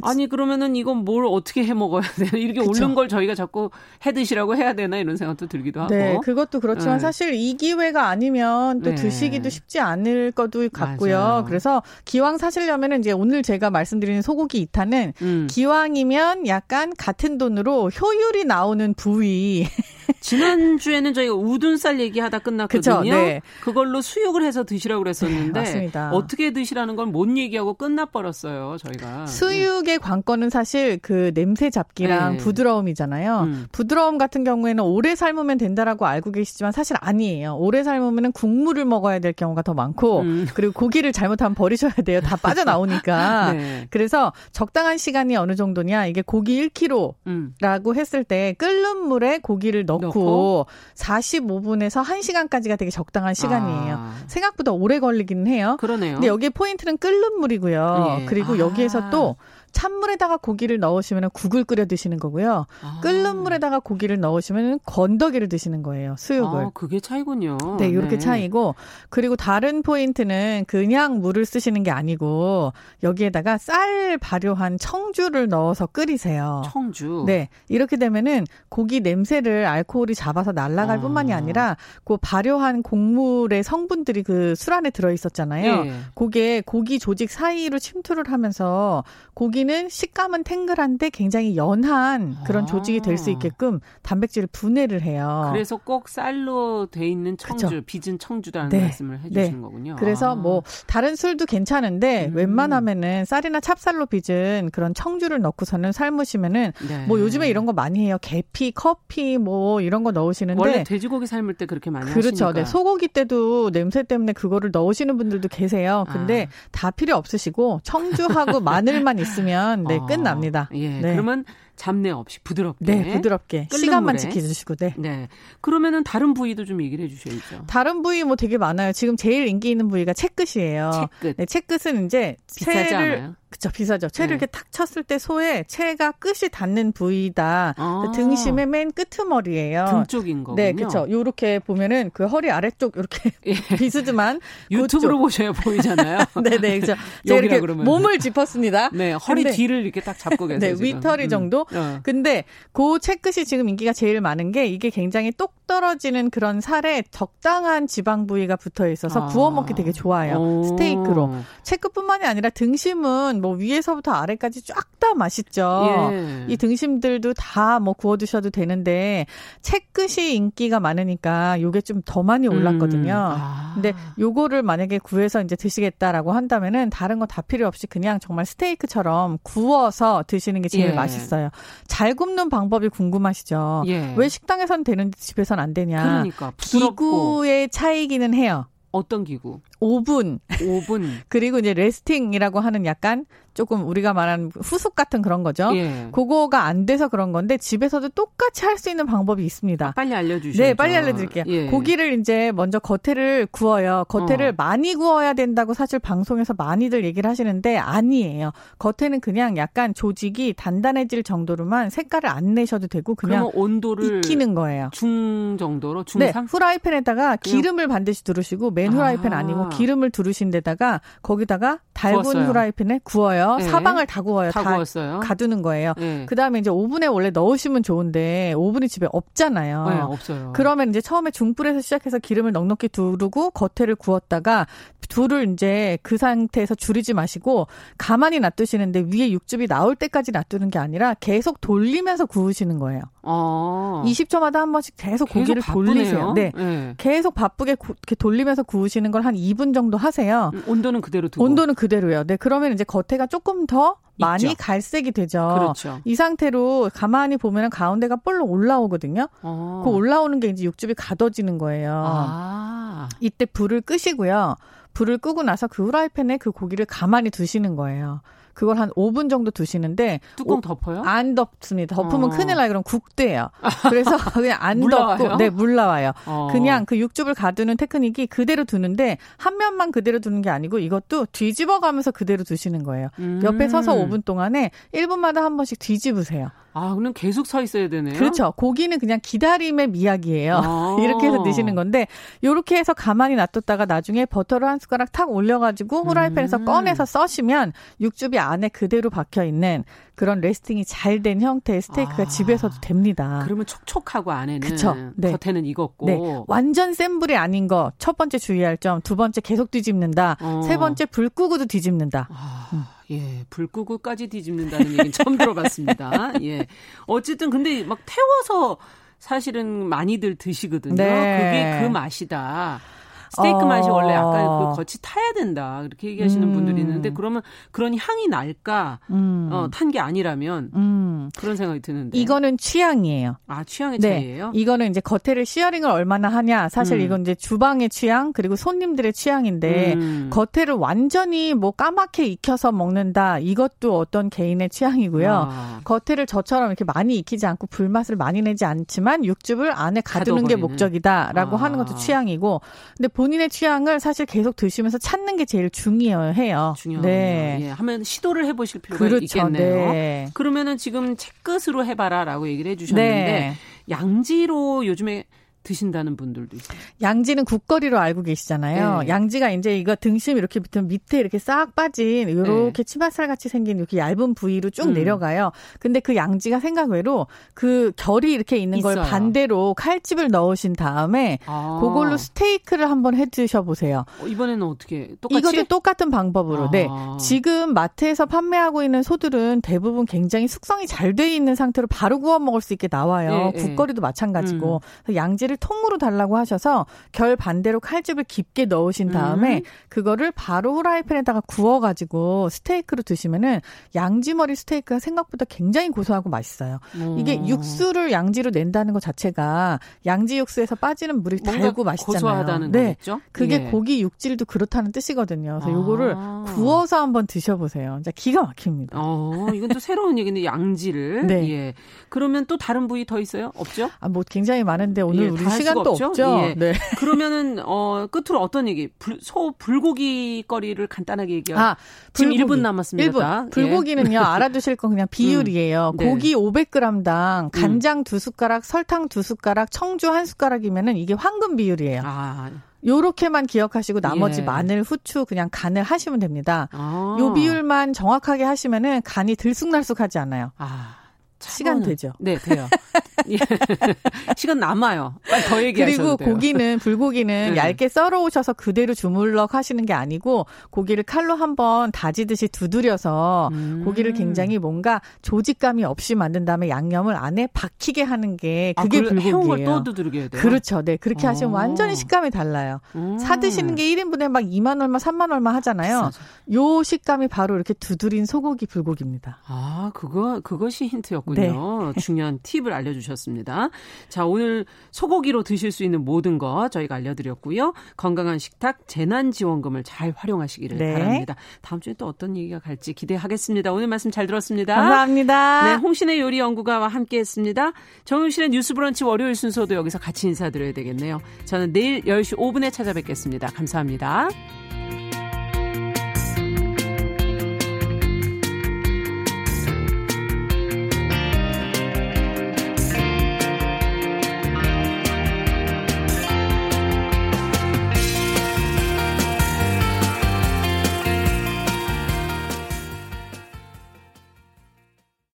아니, 그러면은 이건 뭘 어떻게 해 먹어야 되나? 이렇게 그쵸? 오른 걸 저희가 자꾸 해 드시라고 해야 되나? 이런 생각도 들기도 하고. 네, 그것도 그렇지만 네. 사실 이 기회가 아니면 또 네. 드시기도 쉽지 않을 것도 같고요. 맞아요. 그래서 기왕 사시려면은 이제 오늘 제가 말씀드리는 소고기 2탄은 음. 기왕이면 약간 같은 돈으로 효율이 나오는 부위. 지난주에는 저희가 우둔살 얘기하다 끝났거든요. 네. 그걸로 수육을 해서 드시라고 그랬었는데 네, 어떻게 드시라는 건못 얘기하고 끝나버렸어요. 저희가. 수육의 관건은 사실 그 냄새 잡기랑 네. 부드러움이잖아요. 음. 부드러움 같은 경우에는 오래 삶으면 된다라고 알고 계시지만 사실 아니에요. 오래 삶으면 국물을 먹어야 될 경우가 더 많고 음. 그리고 고기를 잘못하면 버리셔야 돼요. 다 빠져나오니까. 네. 그래서 적당한 시간이 어느 정도냐 이게 고기 1kg라고 음. 했을 때 끓는 물에 고기를 넣 고, 넣고 45분에서 1시간까지가 되게 적당한 시간이에요. 아. 생각보다 오래 걸리기는 해요. 그러네요. 근데 여기에 포인트는 끓는 물이고요. 예. 그리고 아. 여기에서 또 찬물에다가 고기를 넣으시면 국을 끓여 드시는 거고요. 아. 끓는 물에다가 고기를 넣으시면 건더기를 드시는 거예요. 수육을. 아, 그게 차이군요. 네, 이렇게 네. 차이고 그리고 다른 포인트는 그냥 물을 쓰시는 게 아니고 여기에다가 쌀 발효한 청주를 넣어서 끓이세요. 청주. 네, 이렇게 되면은 고기 냄새를 알코올이 잡아서 날아갈 아. 뿐만이 아니라 그 발효한 곡물의 성분들이 그 술 안에 들어 있었잖아요. 네. 그게 고기 조직 사이로 침투를 하면서 고기 고기는 식감은 탱글한데 굉장히 연한 그런 아. 조직이 될 수 있게끔 단백질을 분해를 해요. 그래서 꼭 쌀로 돼 있는 청주, 그쵸? 빚은 청주라는 네. 말씀을 해주시는 네. 거군요. 그래서 아. 뭐 다른 술도 괜찮은데 음. 웬만하면은 쌀이나 찹쌀로 빚은 그런 청주를 넣고서는 삶으시면은 네. 뭐 요즘에 이런 거 많이 해요. 계피, 커피 뭐 이런 거 넣으시는데 원래 돼지고기 삶을 때 그렇게 많이 그렇죠. 하시니까. 네. 소고기 때도 냄새 때문에 그거를 넣으시는 분들도 계세요. 근데 아. 다 필요 없으시고 청주하고 마늘만 있으면 있으면 네, 어, 끝납니다. 예. 네. 그러면 잡내 없이 부드럽게. 네, 부드럽게. 시간만 지켜주시고, 네. 네. 그러면은 다른 부위도 좀 얘기를 해주셔야죠. 다른 부위 뭐 되게 많아요. 지금 제일 인기 있는 부위가 채끝이에요. 채끝. 네, 채끝은 이제 비싸지 않아요? 그쵸, 비싸죠. 채를 네. 이렇게 탁 쳤을 때 소에 채가 끝이 닿는 부위다. 아. 그 등심의 맨 끄트머리예요. 등 쪽인 거군요. 네, 그렇죠. 요렇게 보면은 그 허리 아래쪽 이렇게 예. 비스듬한 유튜브로 보셔야 보이잖아요. 네, 네, 그렇죠. 제가 이렇게 그러면. 몸을 짚었습니다. 네, 허리 근데, 뒤를 이렇게 딱 잡고 계세요. 네. 위터리 음. 정도. 어. 근데 그 채 끝이 지금 인기가 제일 많은 게 이게 굉장히 똑 떨어지는 그런 살에 적당한 지방 부위가 붙어 있어서 아. 구워 먹기 되게 좋아요. 오. 스테이크로. 채끝뿐만이 아니라 등심은 뭐 위에서부터 아래까지 쫙 다 맛있죠. 예. 이 등심들도 다 뭐 구워 드셔도 되는데 채끝이 인기가 많으니까 요게 좀 더 많이 올랐거든요. 음. 아. 근데 요거를 만약에 구해서 이제 드시겠다라고 한다면은 다른 거 다 필요 없이 그냥 정말 스테이크처럼 구워서 드시는 게 제일 예. 맛있어요. 잘 굽는 방법이 궁금하시죠? 예. 왜 식당에선 되는데 집에선 안 되냐? 그러니까 부드럽고. 기구의 차이기는 해요. 어떤 기구? 오븐. 오븐. 그리고 이제 레스팅이라고 하는 약간 조금 우리가 말하는 후숙 같은 그런 거죠. 예. 그거가 안 돼서 그런 건데 집에서도 똑같이 할 수 있는 방법이 있습니다. 빨리 알려주시죠. 네, 빨리 알려드릴게요. 예. 고기를 이제 먼저 겉에를 구워요. 겉에를 어. 많이 구워야 된다고 사실 방송에서 많이들 얘기를 하시는데 아니에요. 겉에는 그냥 약간 조직이 단단해질 정도로만 색깔을 안 내셔도 되고 그냥 온도를 익히는 거예요. 중 정도로 중상. 네, 후라이팬에다가 기름을 반드시 두르시고 맨 후라이팬 아. 아니고 기름을 두르신 데다가 거기다가 달군 구웠어요. 후라이팬에 구워요. 네. 사방을 다 구워요. 다, 다 구웠어요. 가두는 거예요. 네. 그다음에 이제 오븐에 원래 넣으시면 좋은데 오븐이 집에 없잖아요. 네, 없어요. 그러면 이제 처음에 중불에서 시작해서 기름을 넉넉히 두르고 겉에를 구웠다가 불을 이제 그 상태에서 줄이지 마시고 가만히 놔두시는데 위에 육즙이 나올 때까지 놔두는 게 아니라 계속 돌리면서 구우시는 거예요. 아. 20초마다 한 번씩 계속, 계속 고기를 바쁘네요. 돌리세요. 네. 네. 계속 바쁘게 구, 이렇게 돌리면서 구우시는 걸 한 2분 정도 하세요. 음, 온도는 그대로 두고. 온도는 그대로요. 네. 그러면 이제 겉에가 조금 더 많이 있죠. 갈색이 되죠. 그렇죠. 이 상태로 가만히 보면 가운데가 볼록 올라오거든요. 어. 그 올라오는 게 이제 육즙이 가둬지는 거예요. 아. 이때 불을 끄시고요. 불을 끄고 나서 그 후라이팬에 그 고기를 가만히 두시는 거예요. 그걸 한 5분 정도 두시는데 뚜껑 덮어요? 안 덮습니다. 덮으면 어. 큰일 나요. 그럼 국대예요. 그래서 그냥 안 덮고 네, 물 나와요. 어. 그냥 그 육즙을 가두는 테크닉이 그대로 두는데 한 면만 그대로 두는 게 아니고 이것도 뒤집어 가면서 그대로 두시는 거예요. 음. 옆에 서서 5분 동안에 1분마다 한 번씩 뒤집으세요. 아, 그럼 계속 서 있어야 되네요. 그렇죠. 고기는 그냥 기다림의 미학이에요. 아. 이렇게 해서 드시는 건데 요렇게 해서 가만히 놔뒀다가 나중에 버터를 한 숟가락 탁 올려가지고 후라이팬에서 음. 꺼내서 써시면 육즙이 안에 그대로 박혀 있는 그런 레스팅이 잘 된 형태의 스테이크가 아. 집에서도 됩니다. 그러면 촉촉하고 안에는 그쵸? 네. 겉에는 익었고 네. 완전 센 불이 아닌 거 첫 번째 주의할 점, 두 번째 계속 뒤집는다, 어. 세 번째 불 끄고도 뒤집는다. 아. 음. 예, 불 끄고까지 뒤집는다는 얘기는 처음 들어봤습니다. 예. 어쨌든 근데 막 태워서 사실은 많이들 드시거든요. 네. 그게 그 맛이다. 스테이크 어... 맛이 원래 약간 그 겉이 타야 된다. 그렇게 얘기하시는 음... 분들이 있는데 그러면 그런 향이 날까? 음... 어, 탄 게 아니라면 음... 그런 생각이 드는데. 이거는 취향이에요. 아, 취향의 네. 차이예요? 이거는 이제 겉에를 시어링을 얼마나 하냐. 사실 음. 이건 이제 주방의 취향 그리고 손님들의 취향인데 음. 겉에를 완전히 뭐 까맣게 익혀서 먹는다. 이것도 어떤 개인의 취향이고요. 아. 겉에를 저처럼 이렇게 많이 익히지 않고 불맛을 많이 내지 않지만 육즙을 안에 가두는 게 목적이다라고 아. 하는 것도 취향이고. 근데 본인의 취향을 사실 계속 드시면서 찾는 게 제일 중요해요. 중요해요. 네. 예, 하면 시도를 해보실 필요가 그렇죠. 있겠네요. 네. 그러면은 지금 채끝으로 해봐라라고 얘기를 해주셨는데 네. 양지로 요즘에 드신다는 분들도 있어요. 양지는 국거리로 알고 계시잖아요. 네. 양지가 이제 이거 등심 이렇게 붙으면 밑에 이렇게 싹 빠진 이렇게 네. 치맛살 같이 생긴 이렇게 얇은 부위로 쭉 음. 내려가요. 근데 그 양지가 생각외로 그 결이 이렇게 있는 있어요. 걸 반대로 칼집을 넣으신 다음에 아. 그걸로 스테이크를 한번 해 드셔 보세요. 어, 이번에는 어떻게 똑같이 이것도 똑같은 방법으로. 네. 아. 네. 지금 마트에서 판매하고 있는 소들은 대부분 굉장히 숙성이 잘 돼 있는 상태로 바로 구워 먹을 수 있게 나와요. 네, 국거리도 마찬가지고 음. 양지를 고기를 통으로 달라고 하셔서 결 반대로 칼집을 깊게 넣으신 다음에 음. 그거를 바로 후라이팬에다가 구워가지고 스테이크로 드시면은 양지머리 스테이크가 생각보다 굉장히 고소하고 맛있어요. 오. 이게 육수를 양지로 낸다는 것 자체가 양지 육수에서 빠지는 물이 달고 맛있잖아요. 고소하다는 네, 거겠죠? 그게 예. 고기 육질도 그렇다는 뜻이거든요. 그래서 아. 요거를 구워서 한번 드셔보세요. 진짜 기가 막힙니다. 어, 이건 또 새로운 얘기인데 양지를. 네. 예. 그러면 또 다른 부위 더 있어요? 없죠? 아, 뭐 굉장히 많은데 오늘 예, 우리 시간도 없죠. 없죠? 예. 네. 그러면은 어 끝으로 어떤 얘기? 불, 소 불고기 거리를 간단하게 얘기해요. 아, 지금 불고기. 1분 남았습니다. 1분. 불고기는요. 예. 알아두실 건 그냥 비율이에요. 음. 네. 고기 500g당 간장 음. 2숟가락, 설탕 2숟가락, 청주 1숟가락이면은 이게 황금 비율이에요. 아. 요렇게만 기억하시고 나머지 예. 마늘, 후추 그냥 간을 하시면 됩니다. 아. 요 비율만 정확하게 하시면은 간이 들쑥날쑥하지 않아요. 아. 시간 되죠. 네, 돼요. 예. 시간 남아요. 더 얘기하셔도 그리고 돼요. 고기는 불고기는 네. 얇게 썰어 오셔서 그대로 주물럭 하시는 게 아니고 고기를 칼로 한번 다지듯이 두드려서 음. 고기를 굉장히 뭔가 조직감이 없이 만든 다음에 양념을 안에 박히게 하는 게 아, 그게 아, 불고기예요. 또 두드리게 해야 돼요. 그렇죠. 네. 그렇게 어. 하시면 완전히 식감이 달라요. 음. 사 드시는 게 1인분에 막 2만 얼마, 3만 얼마 하잖아요. 비싸죠. 요 식감이 바로 이렇게 두드린 소고기 불고기입니다. 아, 그거 그것이 힌트였 군요. 네. 중요한 팁을 알려 주셨습니다. 자, 오늘 소고기로 드실 수 있는 모든 거 저희가 알려드렸고요. 건강한 식탁 재난지원금을 잘 활용하시기를 네. 바랍니다. 다음 주에 또 어떤 얘기가 갈지 기대하겠습니다. 오늘 말씀 잘 들었습니다. 감사합니다. 네, 홍신의 요리 연구가와 함께했습니다. 정용실의 뉴스브런치 월요일 순서도 여기서 같이 인사드려야 되겠네요. 저는 내일 10시 5분에 찾아뵙겠습니다. 감사합니다.